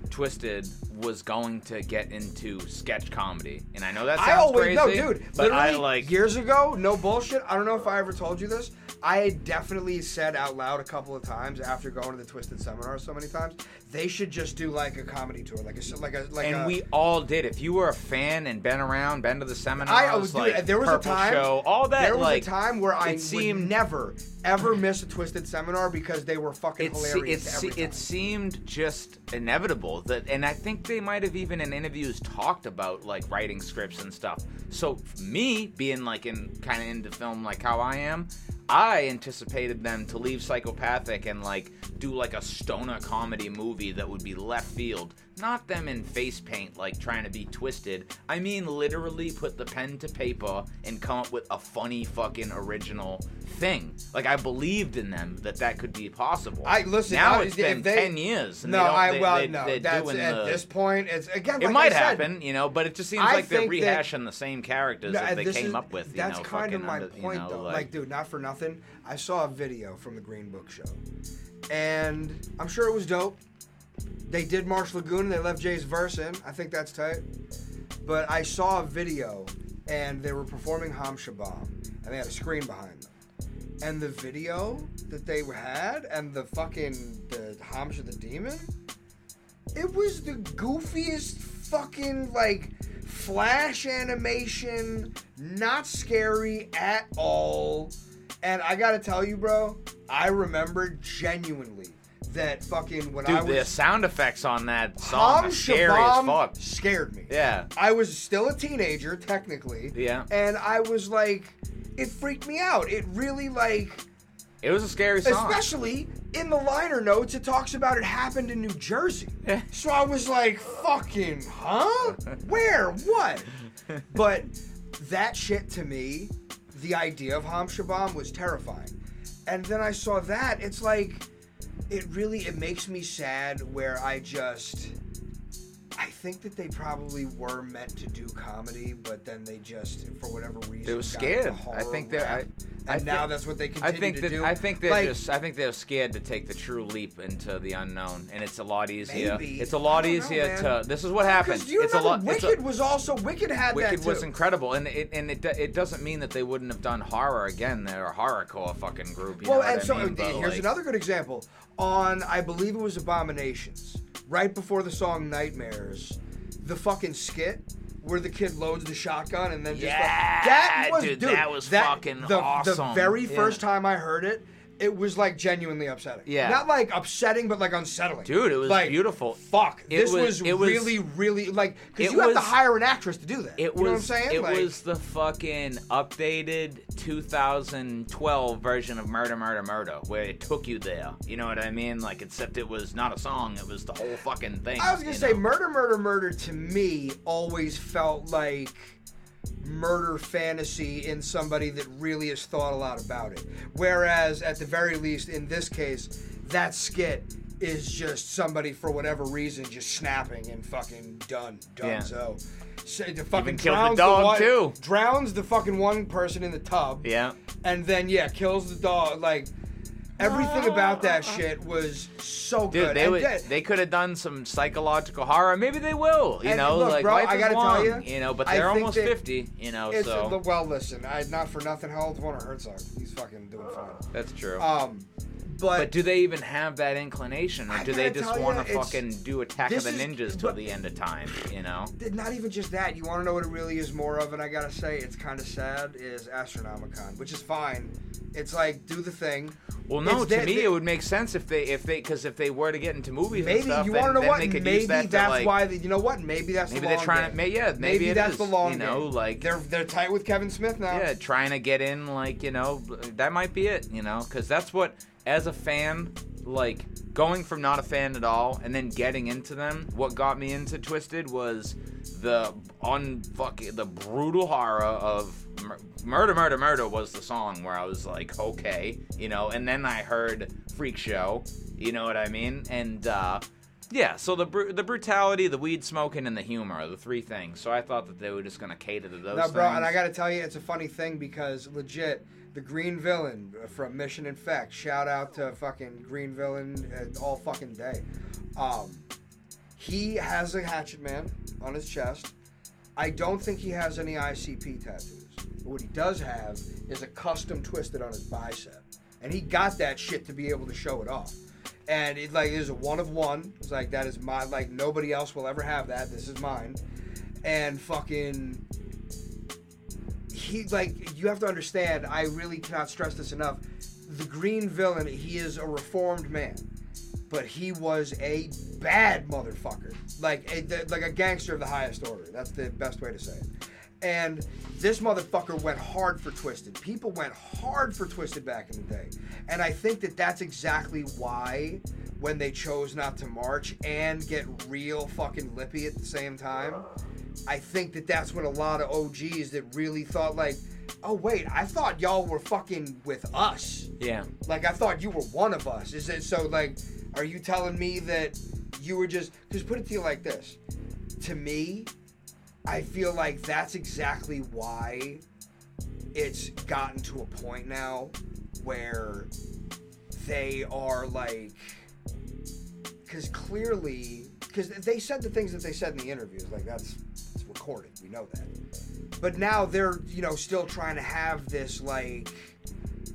Twiztid was going to get into sketch comedy, and I know that sounds I always crazy, no, dude. but I like years ago, no bullshit. I don't know if I ever told you this. I definitely said out loud a couple of times after going to the Twiztid seminar so many times, they should just do like a comedy tour, like a like a like and a, we all did. If you were a fan and been around, been to the seminar, I was oh, dude, there was a time show, all that. There was like, a time where I seemed- would never ever miss a Twiztid seminar because they were fucking it, se- it, hilarious se- every time. it seemed just inevitable that and i think they might have even in interviews talked about like writing scripts and stuff so me being like in kind of into film like how i am i anticipated them to leave psychopathic and like do like a stoner comedy movie that would be left field not them in face paint like trying to be Twiztid i mean literally put the pen to paper and come up with a funny fucking original thing like i believed in them that that could be possible I listen. now I- it's if been they- ten years. No, they I they, well, they, no. That's at the, this point. It's again. It like might said, happen, you know, but it just seems I like they're think that- rehashing the same characters No, that they came is- up with. You that's know, kind of my under- you point, know, though. Like, Like, dude, not for nothing. I saw a video from the Green Book show, and I'm sure it was dope. They did Marsh Lagoon and they left Jay's verse in. I think that's tight. But I saw a video, and they were performing Ham Shabam, and they had a screen behind them. And the video that they had, and the fucking the Hamsha the Demon, it was the goofiest fucking like flash animation, not scary at all. And I gotta tell you, bro, I remember genuinely that fucking when I dude, the was sound effects on that song are scary as Shabam fuck. scared me. Yeah, I was still a teenager, technically. Yeah. And I was like, it freaked me out. It really like it was a scary song. Especially in the liner notes, it talks about it happened in New Jersey. Yeah. So I was like, fucking, huh? Where? What? But that shit to me, the idea of Ham Shabam was terrifying. And then I saw that, it's like, it really, it makes me sad where I just. I think that they probably were meant to do comedy, but then they just, for whatever reason, They were scared. I think they're. I, I and now think- that's what they I continue think to that do. I think they're Like, just I think they're scared to take the true leap into the unknown, and it's a lot easier. Maybe. It's a lot I don't know, easier to. This is what happened. You it's a remember lot. it's a- Wicked was also Wicked had Wicked that too. was incredible, and it and it, it doesn't mean that they wouldn't have done horror again. They're a horrorcore fucking group. You well, and so I mean? Here's like, another good example. On I believe it was Abominationz, right before the song Nightmares, the fucking skit where the kid loads the shotgun and then just Yeah, like, that was dude, dude, that was fucking the, The awesome. very Yeah. first time I heard it. It was like genuinely upsetting. Yeah. Not like upsetting, but like unsettling. Dude, it was like, beautiful. Fuck. It this was- was, it was- really, really like because you have to hire an actress to do that. It you know was what I'm saying? it Like- was the fucking updated 2012 version of Murder Murder Murder where it took you there. You know what I mean? Like except it was not a song, it was the whole fucking thing. I was gonna say know? murder, murder, murder to me always felt like murder fantasy in somebody that really has thought a lot about it. Whereas, at the very least, in this case, that skit is just somebody for whatever reason just snapping and fucking done, done. Yeah. So, so the fucking killed the drowns dog, one, too. Drowns the fucking one person in the tub. Yeah. And then yeah, kills the dog. Like everything about that shit was so Dude, good. they And would yeah, they could have done some psychological horror. Maybe they will. You And know, look, like bro, life I is gotta tell long, ya, you know, but I they're think almost that fifty. You know, it's so well, listen, I not for nothing. How old's Werner Herzog? He's fucking doing fine. that's true. Um, but, but do they even have that inclination, or do they just want to fucking do Attack of the is- Ninjas till but- the end of time? You know? not even just that. You want to know what it really is more of, and I gotta say, it's kind of sad. Is Astronomicon, which is fine. It's like do the thing. Well, no. It's To that- me, that- it would make sense if they if they because if they were to get into movies and Maybe stuff, you want to know then what? they could Maybe use that that's like. why. They, you know what? Maybe that's maybe the they're long trying game. to. May, yeah, maybe, it that's is, the long You know, game. like they're they're tight with Kevin Smith now. yeah, trying to get in, like you know, that might be it. You know, because that's what as a fan, like going from not a fan at all and then getting into them. What got me into Twiztid was the unfucking the brutal horror of. Mur- Murder, murder, murder was the song where I was like, okay, you know, and then I heard Freek Show, you know what I mean? And uh, yeah, so the bru- the brutality, the weed smoking, and the humor are the three things. So I thought that they were just gonna cater to those. No, bro, and I got to tell you, it's a funny thing because legit, the Green Villain from Mission Infect. Shout out to fucking Green Villain all fucking day. Um, he has a Hatchet Man on his chest. I don't think he has any ICP tattoos. But what he does have is a custom Twiztid on his bicep, and he got that shit to be able to show it off. And it like is a one of one. It's like that is my like nobody else will ever have that. This is mine. And fucking he like you have to understand i really cannot stress this enough. The green villain he is a reformed man but he was a bad motherfucker. Like a like a gangster of the highest order. That's the best way to say it and this motherfucker went hard for Twiztid people went hard for Twiztid back in the day and i think that that's exactly why when they chose not to march and get real fucking lippy at the same time I think that that's when a lot of OGs that really thought like, oh wait, I thought y'all were fucking with us. Yeah. Like I thought you were one of us. Is it so? Like, are you telling me that you were just? Because put it to you like this. To me, I feel like that's exactly why it's gotten to a point now where they are like, because clearly, because they said the things that they said in the interviews. Like that's it's recorded. We know that. But now they're you know still trying to have this like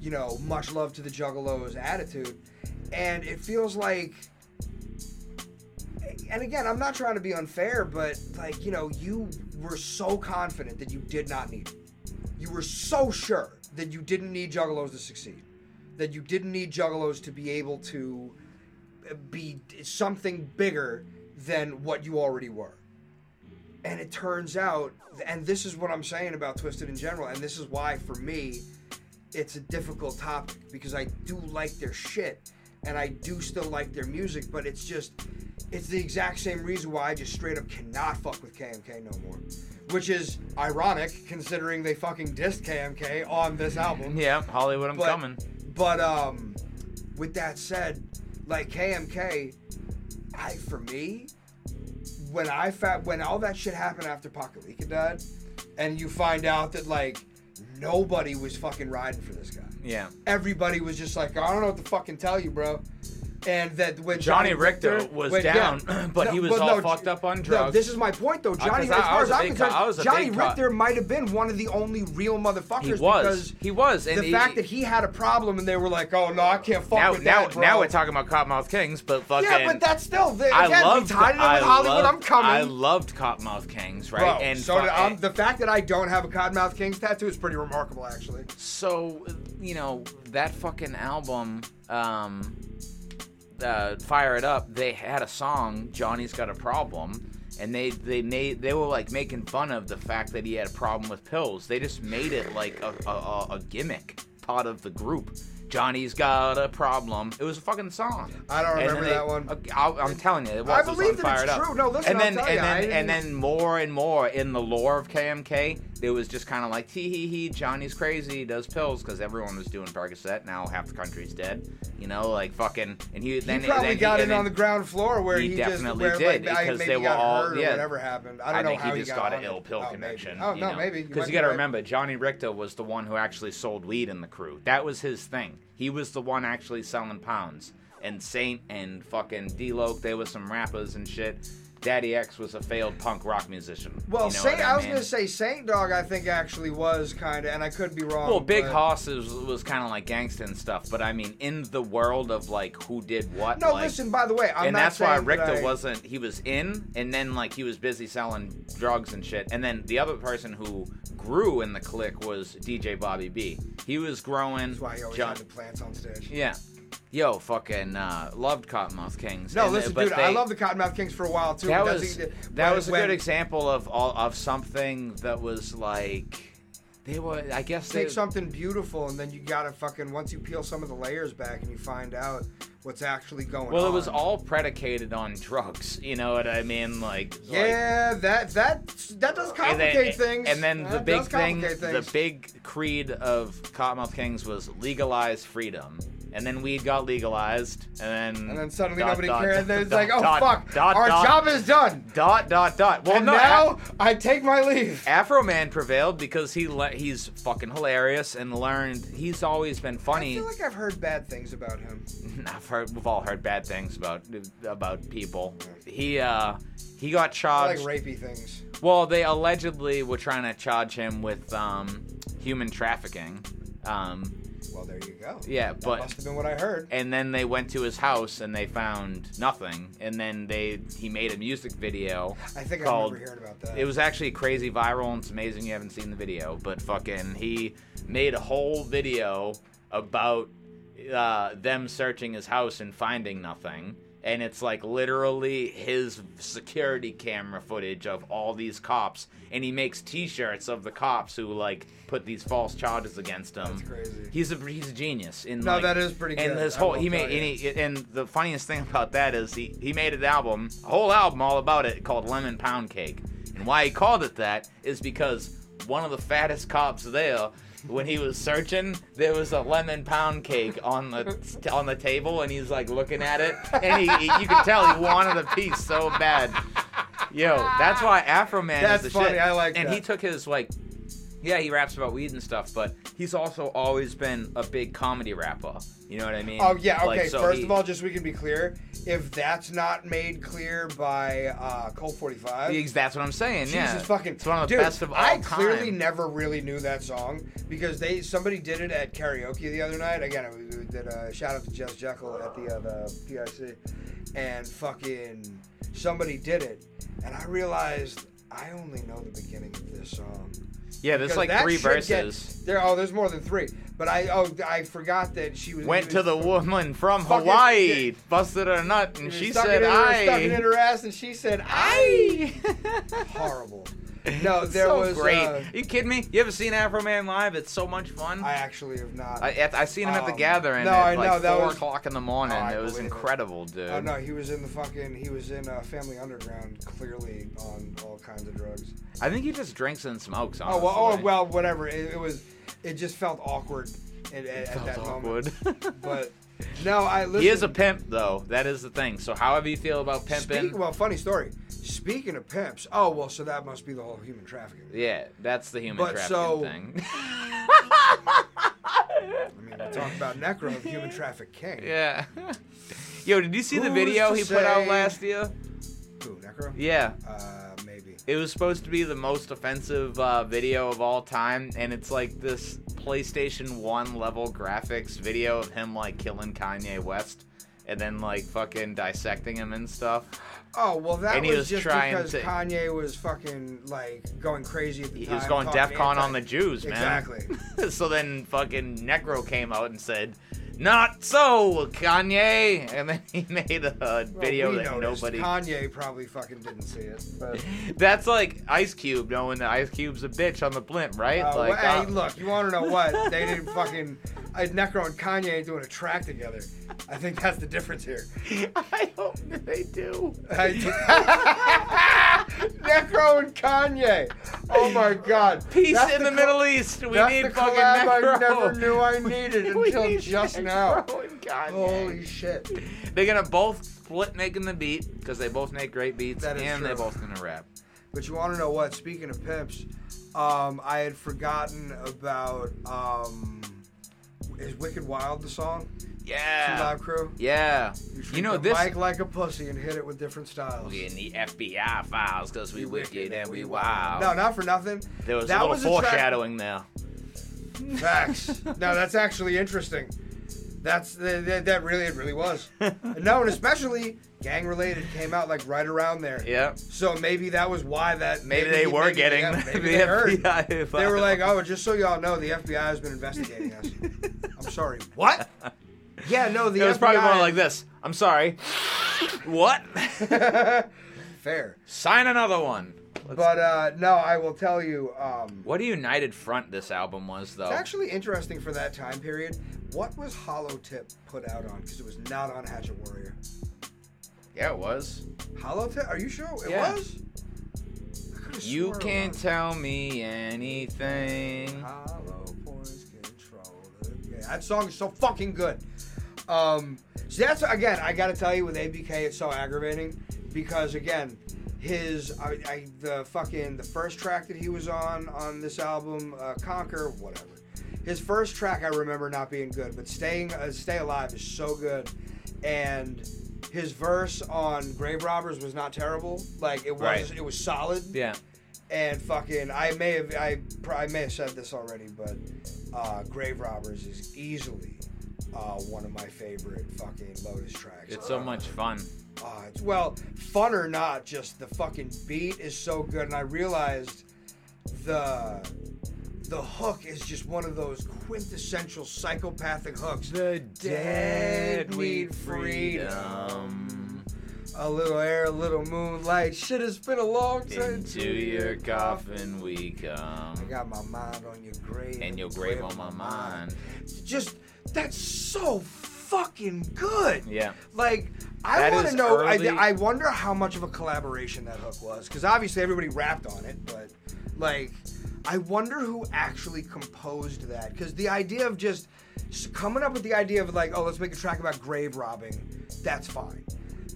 you know much love to the Juggalos attitude, and it feels like. And again, I'm not trying to be unfair, but like you know, you were so confident that you did not need it. You were so sure that you didn't need Juggalos to succeed, that you didn't need Juggalos to be able to uh, be something bigger than what you already were. And it turns out, and this is what I'm saying about Twiztid in general, and this is why for me, it's a difficult topic because I do like their shit and I do still like their music, but it's just, it's the exact same reason why I just straight up cannot fuck with KMK no more. Which is ironic considering they fucking dissed KMK on this album. Yeah, Hollywood, I'm But- coming. But um, with that said, like KMK, I for me, when I fa- when all that shit happened after Pakelika died, and you find out that like nobody was fucking riding for this guy. Yeah. Everybody was just like, I don't know what to fucking tell you, bro. And that when Johnny Johnny, Richter was when- down, but he was all no, fucked up on no, drugs. this is my point, though. Johnny, 'cause I- as far as I'm big co- I was Johnny co- might have been one of the only real motherfuckers He was. because He was. And the he- fact that he had a problem and they were like, "Oh no, I can't fuck now, with now, that." Bro. now we're talking about Kottonmouth Kings, but fucking. Yeah, but that's still the, I we tied it in with Hollywood. loved- I'm coming. I loved Kottonmouth Kings, right? Bro, and so um, the fact that I don't have a Kottonmouth Kings tattoo is pretty remarkable, actually. So, you know, that fucking album, um, uh, Fire It Up, they had a song, Johnny's Got a Problem, and they, they made, they were like making fun of the fact that he had a problem with pills. They just made it like a, a, a- a gimmick part of the group. Johnny's got a problem. It was a fucking song. I don't remember then that one. I, am telling you, it was. I was believe on that it's It Up. true. No, listen, and then and you, then and then more and more in the lore of KMK, it was just kind of like tee hee hee. Johnny's crazy, does pills because everyone was doing Percocet. Now half the country's dead. You know, like fucking. And he He then probably then got he, it on the ground floor where He he, definitely just where, did, like, because they were all- yeah. whatever happened. I don't I know think how he just got, got an ill pill Oh, maybe. connection. Oh no, know? maybe because you got to remember Johnny Richter was the one who actually sold weed in the crew. That was his thing. He was the one actually selling pounds. And Saint and fucking D-Loc, they were some rappers and shit. Daddy X was a failed punk rock musician. Well, you know Saint, what I was mean? gonna say Saint Dog. I think actually was kind of, and I could be wrong. Well, Big but- Hoss was, was kind of like gangsta and stuff, but I mean, in the world of like who did what, No, like, listen. By the way, I'm and that's why saying that Richter I- wasn't. He was in, and then like he was busy selling drugs and shit. And then the other person who grew in the clique was DJ Bobby B. He was growing. That's why he always John- had the plants on stage. yeah, yo, fucking uh, loved Kottonmouth Kings. No, And, listen, dude. I they- love the Kottonmouth Kings for a while too. That was that when- was a when- good example of all of something that was like they were. I guess they. Take something beautiful, and then you gotta fucking once you peel some of the layers back, and you find out what's actually going on. Well, it was all predicated on drugs. You know what I mean? Like, like- Yeah, that that that does and complicate then, things. And then the big thing, complicate the big creed of Kottonmouth Kings was legalize freedom. And then weed got legalized, and then and then suddenly dot, nobody dot, cared. dot, And then it's like, oh dot, fuck, dot, our job is done. dot dot dot. Well, and no, now I take my leave. Afroman prevailed because he le- he's fucking hilarious and learned. He's always been funny. I feel like I've heard bad things about him. I've heard we've all heard bad things about about people. He uh he got I charged. like rapey things. Well, they allegedly were trying to charge him with um, human trafficking. Um, Well, there you go. yeah, That but must have been what I heard. and then they went to his house and they found nothing. And then they he made a music video. I think I called- remember hearing about that. It was actually crazy viral and it's amazing you haven't seen the video. But fucking, he made a whole video about uh, them searching his house and finding nothing. And it's like literally his security camera footage of all these cops. And he makes T-shirts of the cops who like put these false charges against him. That's crazy. He's a he's a genius. In No, like, that is pretty And good, this I whole he made and, he, and the funniest thing about that is he he made an album, a whole album all about it called Lemon Pound Cake. And why he called it that is because one of the fattest cops there. When he was searching, there was a lemon pound cake on the on the table, and he's like looking at it, and he, he you could tell he wanted a piece so bad. Yo, that's why Afroman That's is the funny, shit. I like and that. he took his like yeah, he raps about weed and stuff, but he's also always been a big comedy rapper. You know what I mean? Oh yeah, okay. Like, so First he- of all, just so we can be clear, if that's not made clear by uh, Colt 45, Ex- that's what I'm saying. Jesus yeah, fucking. it's one of the Dude, best of all I time. clearly never really knew that song because they somebody did it at karaoke the other night. Again, we did a shout out to Jess Jekyll at the uh, the PIC, and fucking somebody did it, and I realized I only know the beginning of this song. Yeah, there's like three should get- verses. there, oh, there's more than three. But I oh I forgot that she was Went to the woman from Hawaii, busted her nut, and She said, it in her, stuck it in her ass, and she said, "I." I. Horrible. No, there so was great. Uh, you kidding me? You ever seen Afroman live? It's so much fun. I actually have not. I, I, I seen him at the Um, gathering no, at I like know, that four was- o'clock in the morning. Oh, it was believe it. incredible, dude. Oh no, he was in the fucking. He was in uh, Family Underground, clearly on all kinds of drugs. I think he just drinks and smokes. Oh well, oh well, whatever. It, it was. It just felt awkward at, at, that awkward. moment. But no, I listen. he is a pimp, though. That is the thing. So, however you feel about pimping, Speak, well, funny story. Speaking of pimps, oh well, so that must be the whole human trafficking. yeah, that's the human But trafficking so- thing. I mean, we talk about Necro, the human traffic king. yeah. Yo, did you see the Who's video to he put out say- last year? Who, Necro? Yeah. Uh. It was supposed to be the most offensive uh, video of all time, and it's like this PlayStation 1 level graphics video of him like killing Kanye West and then like fucking dissecting him and stuff. Oh well, that was, was just trying because to- Kanye was fucking like going crazy at the He time. He was going talking DEF CON anti- on the Jews, man. Exactly. so then fucking Necro came out and said, "Not so, Kanye," and then he made a Well, video that noticed. nobody. Kanye probably fucking didn't see it. But That's like Ice Cube knowing that Ice Cube's a bitch on the blimp, right? uh, like, well, uh, hey, look, you want to know what? They didn't fucking. Uh, Necro and Kanye doing a track together. I think that's the difference here. I hope they do. I- Necro and Kanye. Oh my God! Peace That's in the, col- Middle East. We need the fucking Necro. I never knew I needed until just now. Necro and Kanye. Holy shit! They're gonna both split making the beat because they both make great beats That is and they true. both gonna rap. But you want to know what? Speaking of pimps, um, I had forgotten about um, is Wicked Wild the song? Two Yeah. Live Crew. Yeah. You, You know the this. mic like a pussy and hit it with different styles. We in the FBI files because we We wicked and we wild. No, not for nothing. there was that a little was a track- foreshadowing there. Facts. no, that's actually interesting. That's that, that really it really was. no, and especially gang related came out like right around there. Yeah. So maybe that was why that Maybe they he- were getting yeah, the maybe they heard. They were like, "Oh, just so y'all know, the FBI has been investigating us." I'm sorry. What? Yeah, no, the it was FBI probably more like this. I'm sorry. what? Fair, Sign another one. but uh, no, I will tell you. Um, What a united front this album was, though. it's actually interesting for that time period. What was Hollow Tip put out on? Because it was not on Hatchet Warrior. yeah, it was. Hollow Tip? Are you sure it Yeah. was? You can't tell me anything. Hollow points control. Yeah, that song is so fucking good. Um, so that's again, I gotta tell you, with ABK, it's so aggravating because again, his I, I the fucking the first track that he was on on this album, uh, Conquer, whatever. His first track I remember not being good, but staying uh, Stay Alive is so good, and his verse on Grave Robbers was not terrible. Like it was, Right. it was solid Yeah. and fucking I may have I, I may have said this already, but uh, Grave Robbers is easily uh, one of my favorite fucking Lotus tracks. It's so much fun. Uh, it's, well, fun or not, just the fucking beat is so good, and I realized the the hook is just one of those quintessential psychopathic hooks. The dead need freedom. A little air, a little moonlight. Shit, it's been a long time. Into your coffin we come. I got my mind on your grave. And your grave on my mind. Just that's so fucking good. Yeah. Like I want to know. I, I wonder how much of a collaboration that hook was, because obviously everybody rapped on it, but like I wonder who actually composed that. Because the idea of just coming up with the idea of like, oh, let's make a track about grave robbing, that's fine.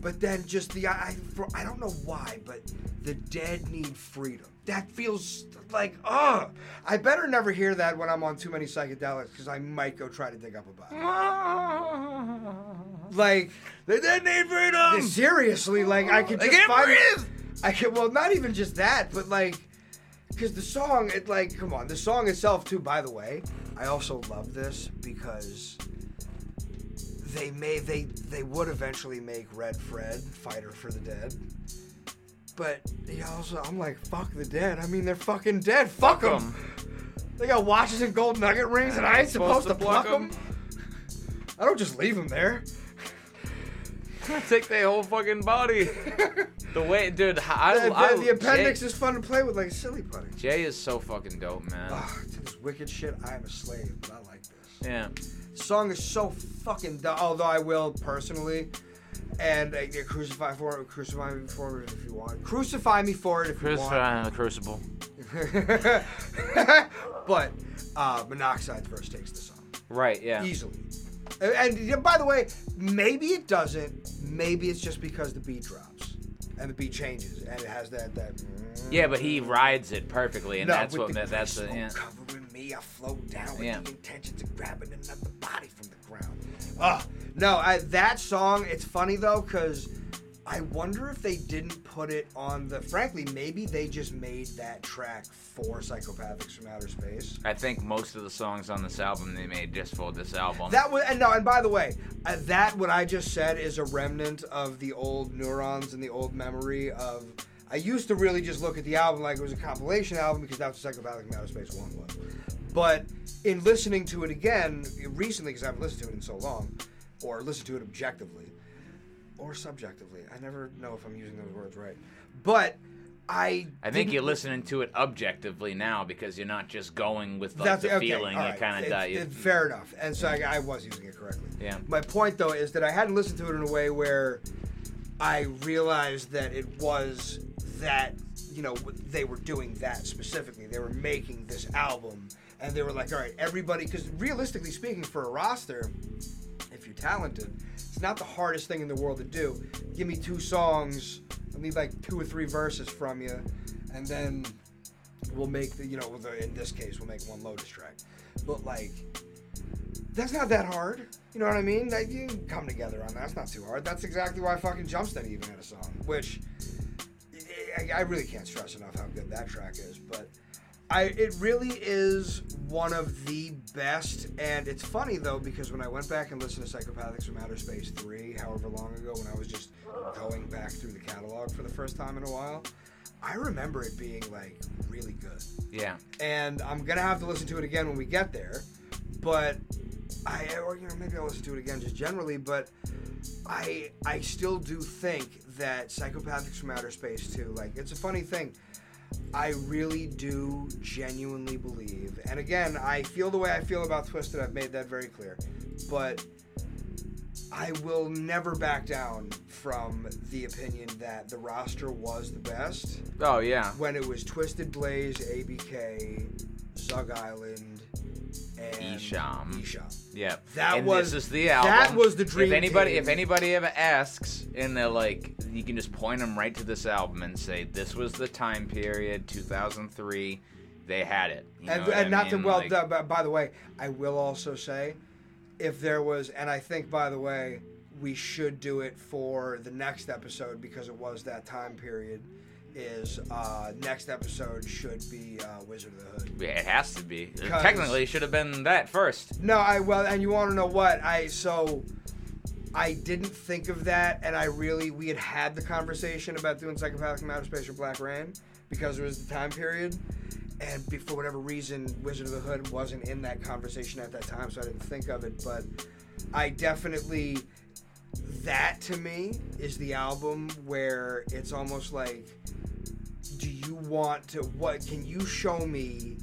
But then just the I for, I don't know why, but the dead need freedom. That feels like ugh. I better never hear that when I'm on too many psychedelics because I might go try to dig up a body. Like The dead need freedom. seriously, like I could I just can't find breathe. I could well not even just that, but like because the song it like come on the song itself too. By the way, I also love this because they may they they would eventually make Red Fred Fighter for the Dead. But they also, I'm like, fuck the dead. I mean, they're fucking dead. Fuck Fuck them. They got watches and gold nugget rings, and I ain't supposed, to pluck them. I don't just leave them there. Take their whole fucking body. the way, dude, I, the, I, the- the appendix Jay, is fun to play with, like a silly putty. Jay is so fucking dope, man. Ah, to this wicked shit, I am a slave, but I like this. Yeah. song is so fucking dumb. Although I will personally, and uh, yeah, crucify for it, crucify me for it if you want. Crucify me for it if you want. Crucify in the crucible. but uh, Monoxide's verse takes the song Right, yeah. easily. And, by the way, maybe it doesn't. Maybe it's just because the beat drops and the beat changes and it has that that. Yeah, but he rides it perfectly, and No, that's what the that's the yeah. covering me. I float down with Yeah. the grabbing another body from the ground. Ah, no, I, that song. It's funny though, cause I wonder if they didn't put it on the. Frankly, maybe they just made that track for Psychopathics from Outer Space. I think most of the songs on this album they made just for this album. That was and no, and by the way, uh, that what I just said is a remnant of the old neurons and the old memory of. I used to really just look at the album like it was a compilation album because that's what Psychopathic from Outer Space One was. But in listening to it again recently, because I haven't listened to it in so long, or listened to it objectively, or subjectively, I never know if I'm using those words right. But I I think you're listening to it objectively now because you're not just going with like, the okay, feeling. all You kind It- of it- fair enough, and so I, I was using it correctly. Yeah. My point though is that I hadn't listened to it in a way where I realized that it was that you know they were doing that specifically. They were making this album, and they were like, all right, everybody. Because realistically speaking, for a roster, talented, it's not the hardest thing in the world to do. Give me two songs. I need like two or three verses from you, and then we'll make the you know the, in this case we'll make one Lotus track. But like that's not that hard. You know what I mean? Like you can come together on that. That's not too hard. That's exactly why fucking Jump Steady even had a song, which I, I really can't stress enough how good that track is. But I, it really is one of the best. And it's funny though because when I went back and listened to Psychopathics from Outer Space three, however long ago, when I was just going back through the catalog for the first time in a while, I remember it being like really good Yeah. and I'm gonna have to listen to it again when we get there. But I, or you know, maybe I'll listen to it again just generally. But I, I still do think that Psychopathics from Outer Space too. Like, it's a funny thing. I really do genuinely believe, and again, I feel the way I feel about Twiztid. I've made that very clear. But I will never back down from the opinion that the roster was the best Oh yeah. when it was Twiztid Blaze, ABK, Zug Island, and Esham. Esham. Yeah. That and was- this is the album. that was the dream If anybody, team. if anybody ever asks, and they're like, you can just point them right to this album and say, this was the time period, 2003. They had it. You And, and not mean? well, Like, th- by, by the way, I will also say, if there was, and I think by the way, we should do it for the next episode because it was that time period. Is uh, next episode should be uh, Wizard of the Hood. yeah, it has to be. Because- Technically, it should have been that first. No, I well, and you want to know what I so I didn't think of that, and I really we had had the conversation about doing psychopathic from outer space or Black Rain because it was the time period, and be- for whatever reason, Wizard of the Hood wasn't in that conversation at that time, so I didn't think of it. But I definitely that to me is the album where it's almost like, do you want to? What can you show me?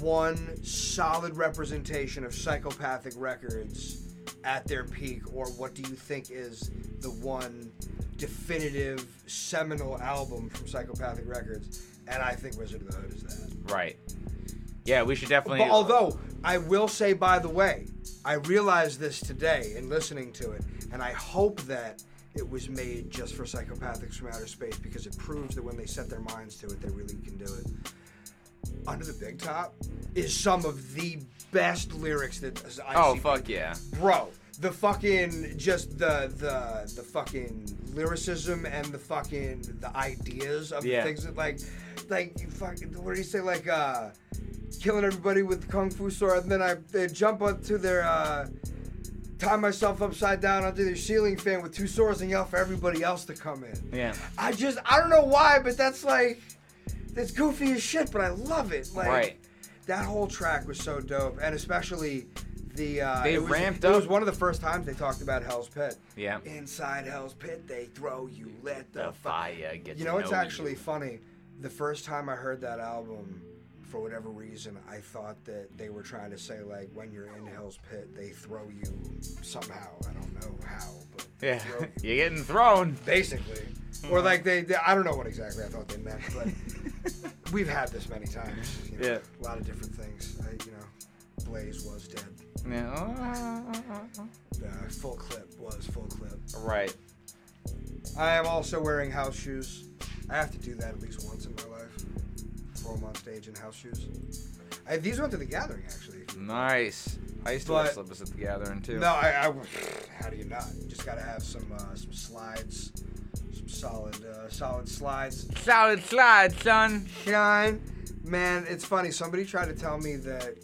one solid representation of psychopathic records at their peak, or what do you think is the one definitive seminal album from Psychopathic Records? And I think Wizard of the Hood is that. Right. Yeah, we should definitely. But although I will say, by the way, I realized this today in listening to it, and I hope that it was made just for Psychopathics from Outer Space because it proves that when they set their minds to it, they really can do it. Under the Big Top is some of the best lyrics that I oh see fuck yeah. bro the fucking just the the the fucking lyricism and the fucking the ideas of Yeah. the things that like like you fucking what do you say like uh killing everybody with kung fu sword and then I they jump onto their uh tie myself upside down onto the ceiling fan with two swords and yell for everybody else to come in. Yeah. I just I don't know why, but that's like that's goofy as shit, but I love it. Like Right. that whole track was so dope, and especially the uh, They it was, ramped It was one of the first times they talked about Hell's Pit. Yeah. Inside Hell's Pit, they throw you, let the, The fire. get. You know, it's actually funny. The first time I heard that album, for whatever reason, I thought that they were trying to say like, when you're in Hell's Pit, they throw you somehow. I don't know how, but Yeah. you You're getting thrown. basically. Or like they, they, I don't know what exactly I thought they meant, but we've had this many times. You know, Yeah. a lot of different things. I, you know, Blaze was dead. Yeah. Uh, uh, uh, the full clip was full clip. Right. I am also wearing house shoes. I have to do that at least once in my life. Perform on stage in house shoes. I, these went to the gathering actually. Nice. I used to wear slippers at the gathering too. No, I, I. How do you not? You just gotta have some uh, some slides, some solid uh, solid slides. Solid slides, son. Shine, man. It's funny. Somebody tried to tell me that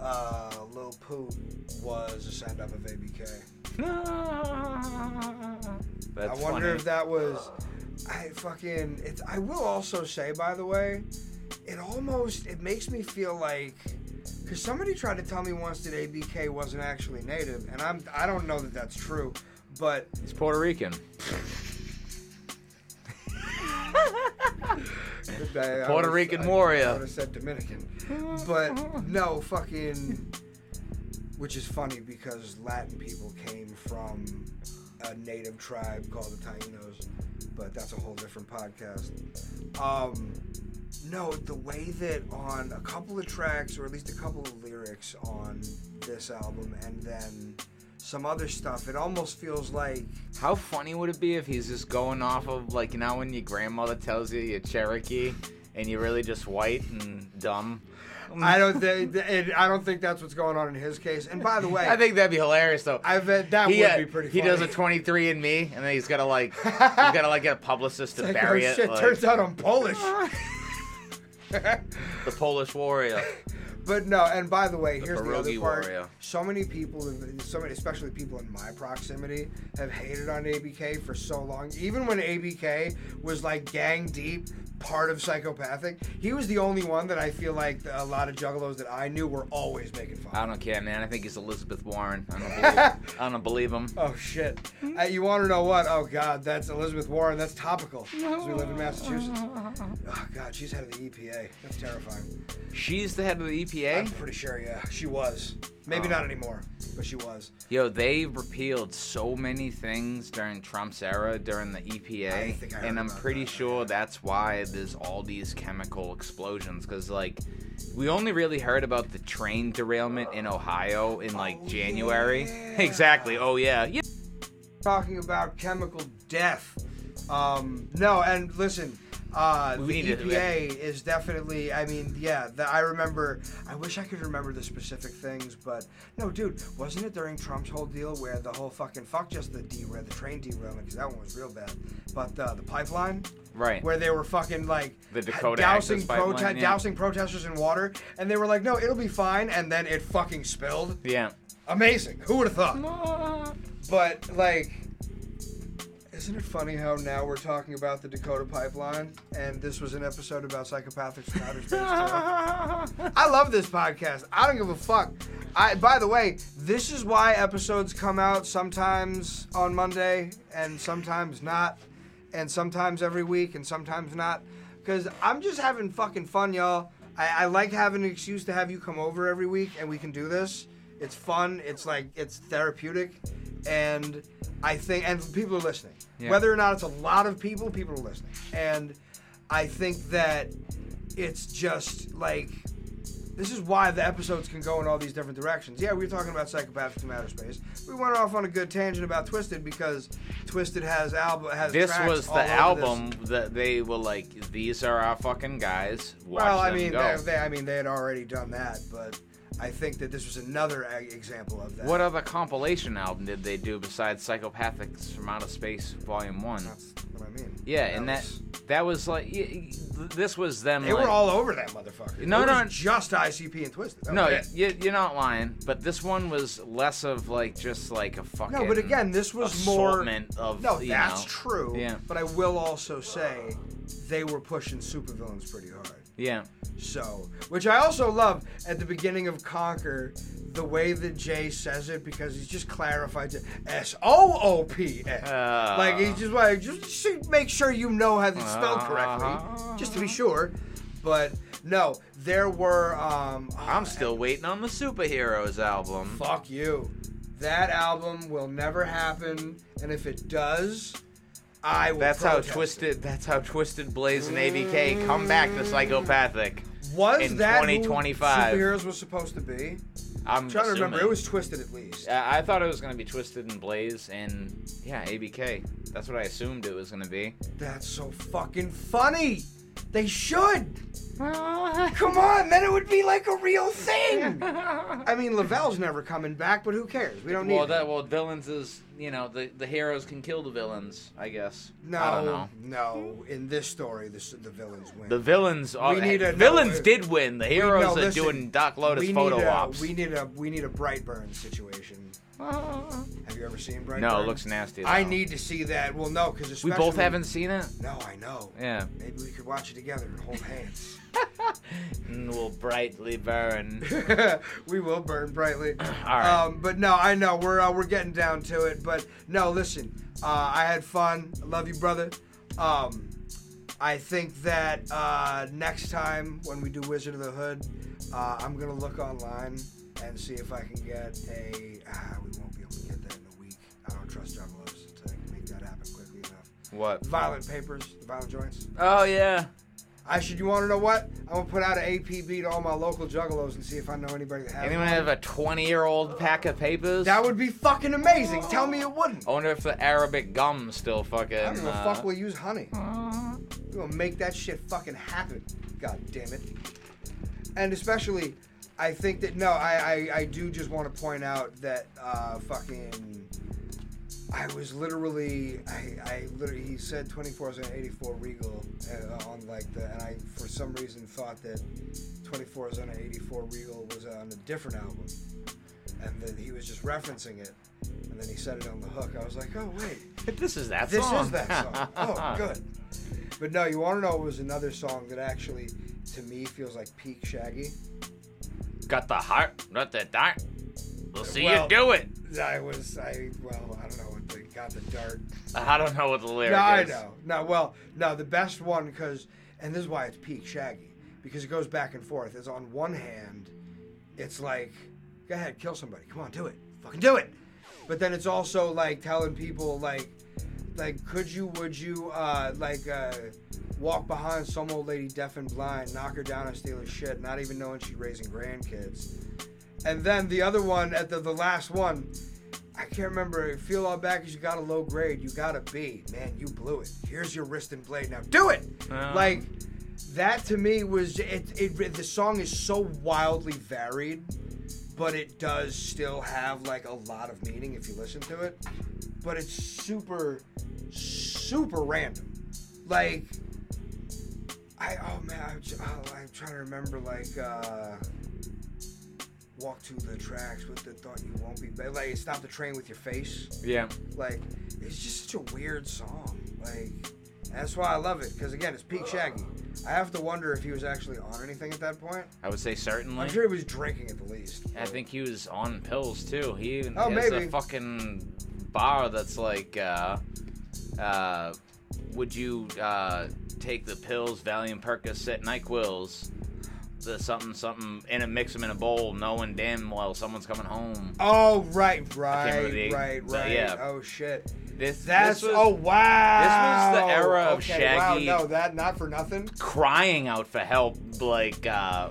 uh, Lil Poop was a send up of ABK. I wonder funny. if that was. I fucking. It's. I will also say, by the way, it almost it makes me feel like. Because somebody tried to tell me once that ABK wasn't actually native, and I'm I don't know that that's true, but He's Puerto Rican. I- Puerto Rican warrior. I would have said Dominican, but no fucking. Which is funny because Latin people came from a native tribe called the Tainos, but that's a whole different podcast. Um, no, the way that on a couple of tracks, or at least a couple of lyrics on this album, and then some other stuff, it almost feels like How funny would it be if he's just going off of like you know when your grandmother tells you you're Cherokee and you're really just white and dumb? I don't think I don't think that's what's going on in his case. And by the way, I think that'd be hilarious though. I bet that he, would uh, be pretty. he does a 23 and me, and then he's gotta like he's gotta like get a publicist to Like, bury oh, it. shit, like, turns out I'm Polish. the Polish warrior. But no, and by the way, The here's the other part. warrior. So many people, so many, especially people in my proximity, have hated on ABK for so long. Even when ABK was like gang deep, part of psychopathic, he was the only one that I feel like a lot of juggalos that I knew were always making fun. I don't care, man. I think it's Elizabeth Warren. I don't believe. I don't believe him. Oh shit! Uh, you want to know what? Oh god, that's Elizabeth Warren. That's topical. 'cause we live in Massachusetts. Oh god, she's head of the EPA. That's terrifying. She's the head of the EPA. I'm pretty sure, yeah, she was. Maybe Oh. not anymore, but she was. Yo, they repealed so many things during Trump's era during the EPA, I I and I'm pretty that, sure that's why there's all these chemical explosions. Because like, we only really heard about the train derailment in Ohio in like Oh, January. yeah. Exactly. Oh yeah. Yeah. talking about chemical death. Um, no, and listen, uh, We the need to- EPA is definitely. I mean, yeah, the, I remember. I wish I could remember the specific things, but no, dude, wasn't it during Trump's whole deal where the whole fucking fuck just the derail, the train derailment, because that one was real bad, but uh, the pipeline. Right. Where they were fucking like The Dakota dousing, Access Pipeline, yeah. dousing protesters in water, and they were like, "No, it'll be fine," and then it fucking spilled. Yeah. Amazing. Who would have thought? But like, isn't it funny how now we're talking about the Dakota pipeline, and this was an episode about psychopathics from outer space too? I love this podcast. I don't give a fuck. I, by the way, this is why episodes come out sometimes on Monday and sometimes not, and sometimes every week and sometimes not, because I'm just having fucking fun, y'all. I, I like having an excuse to have you come over every week and we can do this. It's fun. It's like it's therapeutic, and I think and people are listening. Yeah. Whether or not it's a lot of people, people are listening, and I think that it's just like this is why the episodes can go in all these different directions. Yeah, we were talking about psychopathic from outer space. We went off on a good tangent about Twiztid because Twiztid has album has This was the album that they were like, these are our fucking guys. Watch Well, I mean, they, they, I mean, they had already done that, but I think that this was another example of that. What other compilation album did they do besides Psychopathics from Outer Space Volume One? That's what I mean. Yeah, and that was- that was like this was them. they like, were all over that motherfucker. No, it no. just ICP and Twiztid. That No, you, you're not lying. But this one was less of like just like a fucking. No, but again, this was more. assortment of. No, that's know. true. Yeah. But I will also say they were pushing Soopa Villainz pretty hard. Yeah. So, which I also love at the beginning of Conquer, the way that Jay says it because he's just clarified to S O O P S. Uh. Like he's just like just make sure you know how it's spelled correctly, Uh-huh. just to be sure. But no, there were. Um, I'm still waiting on the Superheroes album. Fuck you. That album will never happen, and if it does, I will. That's how protest twisted. That's how Twiztid Blaze and ABK come back to Psychopathic. was in that who 2025. superheroes was supposed to be. I'm I'm trying to remember. assuming. It was Twiztid at least. I I thought it was gonna be Twiztid and Blaze and yeah, ABK. That's what I assumed it was gonna be. That's so fucking funny. They should. Come on, then it would be like a real thing. I mean, Lavelle's never coming back, but who cares? We don't need. Well, that well, villains is you know the the heroes can kill the villains. I guess. no, I don't know. no. In this story, the, the villains win. The villains. Are, We need a- villains no, did win. The heroes no, are listen, doing Dark Lotus we photo a, ops. We need a we need a Brightburn situation. Have you ever seen Brightburn? no, it looks nasty. I need to see that. Well, no, because We both haven't seen it. No, I know. Yeah. Maybe we could watch it together and hold hands. And we'll brightly burn. we will burn brightly. All right. Um, but no, I know we're uh, we're getting down to it. But no, listen, uh, I had fun. I love you, brother. Um, I think that uh, next time when we do Wizard of the Hood, uh, I'm gonna look online and see if I can get a. Ah, we won't be able to get that in a week. I don't trust Juggalos to make that happen quickly enough. What? Violent papers, violent joints. Oh yeah. I should. You want to know what? I'm gonna put out an APB to all my local juggalos and see if I know anybody that has. Anyone one. have a 20 year old pack of papers? That would be fucking amazing. Tell me it wouldn't. I wonder if the Arabic gum still fucking. I don't give a uh, fuck. We'll use honey. We're gonna make that shit fucking happen. God damn it. And especially, I think that no, I I, I do just want to point out that uh, fucking. I was literally, I, I literally, he said 24 is an 84 Regal uh, on like the, and I for some reason thought that 24 is an 84 Regal was on a different album, and then he was just referencing it, and then he said it on the hook. I was like, oh wait, This is that song. this song. is that song. Oh, good. But no, you want to know it was another song that actually, to me, feels like peak Shaggy? Got the heart, not the dart. We'll see Well- you do it. I was, I, well, I don't know what the, got the dart. I don't know what the lyric No, I is. know. No, well, no, the best one, because, and this is why it's peak Shaggy, because it goes back and forth. Is on one hand, it's like, go ahead, kill somebody. Come on, do it. Fucking do it. But then it's also like telling people, like, like, could you, would you, uh, like, uh, walk behind some old lady deaf and blind, knock her down and steal her shit, not even knowing she's raising grandkids. And then the other one, at the, the last one, I can't remember. Feel all bad because you got a low grade. You got a B. Man, you blew it. Here's your wrist and blade. Now do it. Um. like that to me was it, it. The song is so wildly varied, but it does still have like a lot of meaning if you listen to it. But it's super, super random. Like I oh man, I'm, oh, I'm trying to remember like. uh Walk to the tracks with the thought you won't be bad. Like stop the train with your face. Yeah. Like it's just such a weird song. Like that's why I love it because again it's peak Shaggy. I have to wonder if he was actually on anything at that point. I would say certainly. I'm sure he was drinking at the least. I think he was on pills too. He even Oh, has maybe. a fucking bar that's like, uh, uh, would you uh, take the pills, Valium, Percocet, Nyquil's, the something something, and mix them in a bowl, knowing damn well someone's coming home. Oh right, right, the- right, right. yeah. Oh shit. This That's this was oh wow. this was the era of okay, Shaggy- Wow, no, that not for nothing. crying out for help, like uh,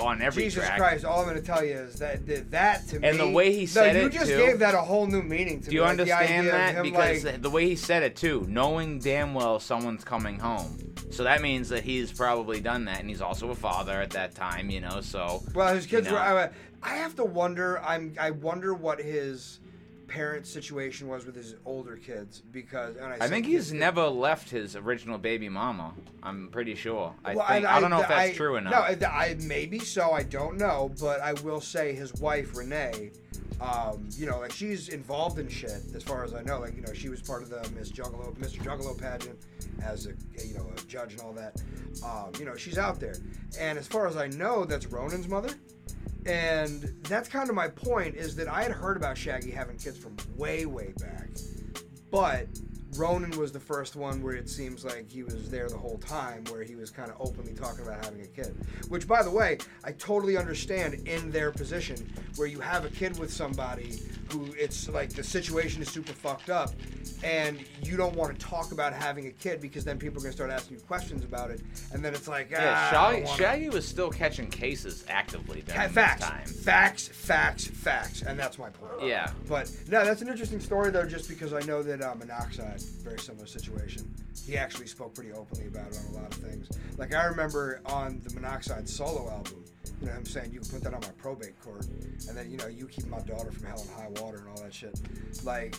on every Jesus track. Christ! All I'm going to tell you is that that, that to me. And the way he no, said you it, you just too. gave that a whole new meaning to Do you like, understand that? Because like, the way he said it too, knowing damn well someone's coming home. So that means that he's probably done that, and he's also a father at that time, you know. So Well, his kids you know. were. I, I have to wonder. I'm. I wonder what his parent situation was with his older kids because. And I, I think kids, he's never left his original baby mama. I'm pretty sure. I Well, think and I, don't know if that's I- true or not. No, I, I maybe so. I don't know, but I will say his wife Renee. Um, you know, like she's involved in shit as far as I know. Like you know, she was part of the Miss Juggalo, Mr. Juggalo pageant as a you know a judge and all that. Um, you know, she's out there, and as far as I know, that's Ronan's mother. And that's kind of my point is that I had heard about Shaggy having kids from way, way back. But Ronan was the first one where it seems like he was there the whole time, where he was kind of openly talking about having a kid. Which, by the way, I totally understand in their position, where you have a kid with somebody who it's like the situation is super fucked up, and you don't want to talk about having a kid because then people are going to start asking you questions about it, and then it's like, yeah, ah, I Shaggy, Shaggy was still catching cases actively during Fa- this facts, time. facts, facts, facts, and that's my point. Yeah. But no, that's an interesting story though, just because I know that uh, Monoxide, very similar situation. He actually spoke pretty openly about it on a lot of things. Like I remember on the Monoxide solo album, you know, him saying you can put that on my probate court, and then you know you keep my daughter from hell and high water and all that shit. Like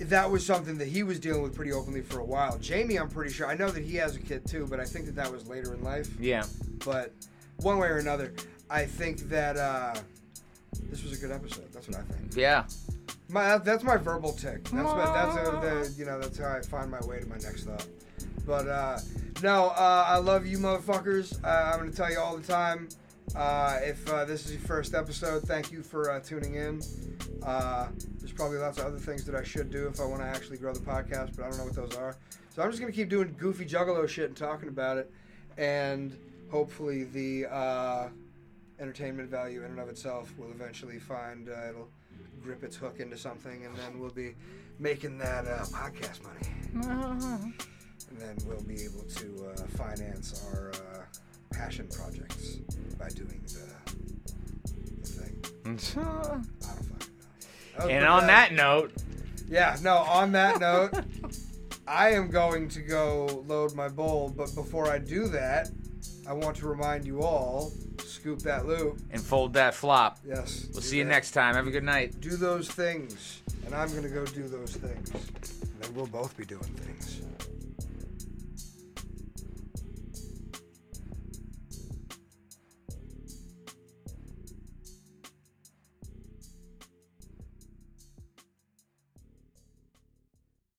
that was something that he was dealing with pretty openly for a while. Jamie, I'm pretty sure. I know that he has a kid too, but I think that that was later in life. Yeah. But one way or another, I think that uh, this was a good episode. That's what I think. Yeah. My that's my verbal tick. That's what that's a, the you know that's how I find my way to my next thought. But uh, no, uh, I love you, motherfuckers. Uh, I'm gonna tell you all the time. Uh, if uh, this is your first episode, thank you for uh, tuning in. Uh, there's probably lots of other things that I should do if I want to actually grow the podcast, but I don't know what those are. So I'm just gonna keep doing goofy juggalo shit and talking about it, and hopefully the uh, entertainment value in and of itself will eventually find uh, it'll grip its hook into something, and then we'll be making that uh, podcast money. And then we'll be able to uh, finance our uh, passion projects by doing the, the thing. I don't fucking know. and on that note, yeah, no, on that note, I am going to go load my bowl, but before I do that, I want to remind you all scoop that loop. and fold that flop. Yes. We'll see you next time. Have a good night. Do those things, and I'm going to go do those things. And then we'll both be doing things.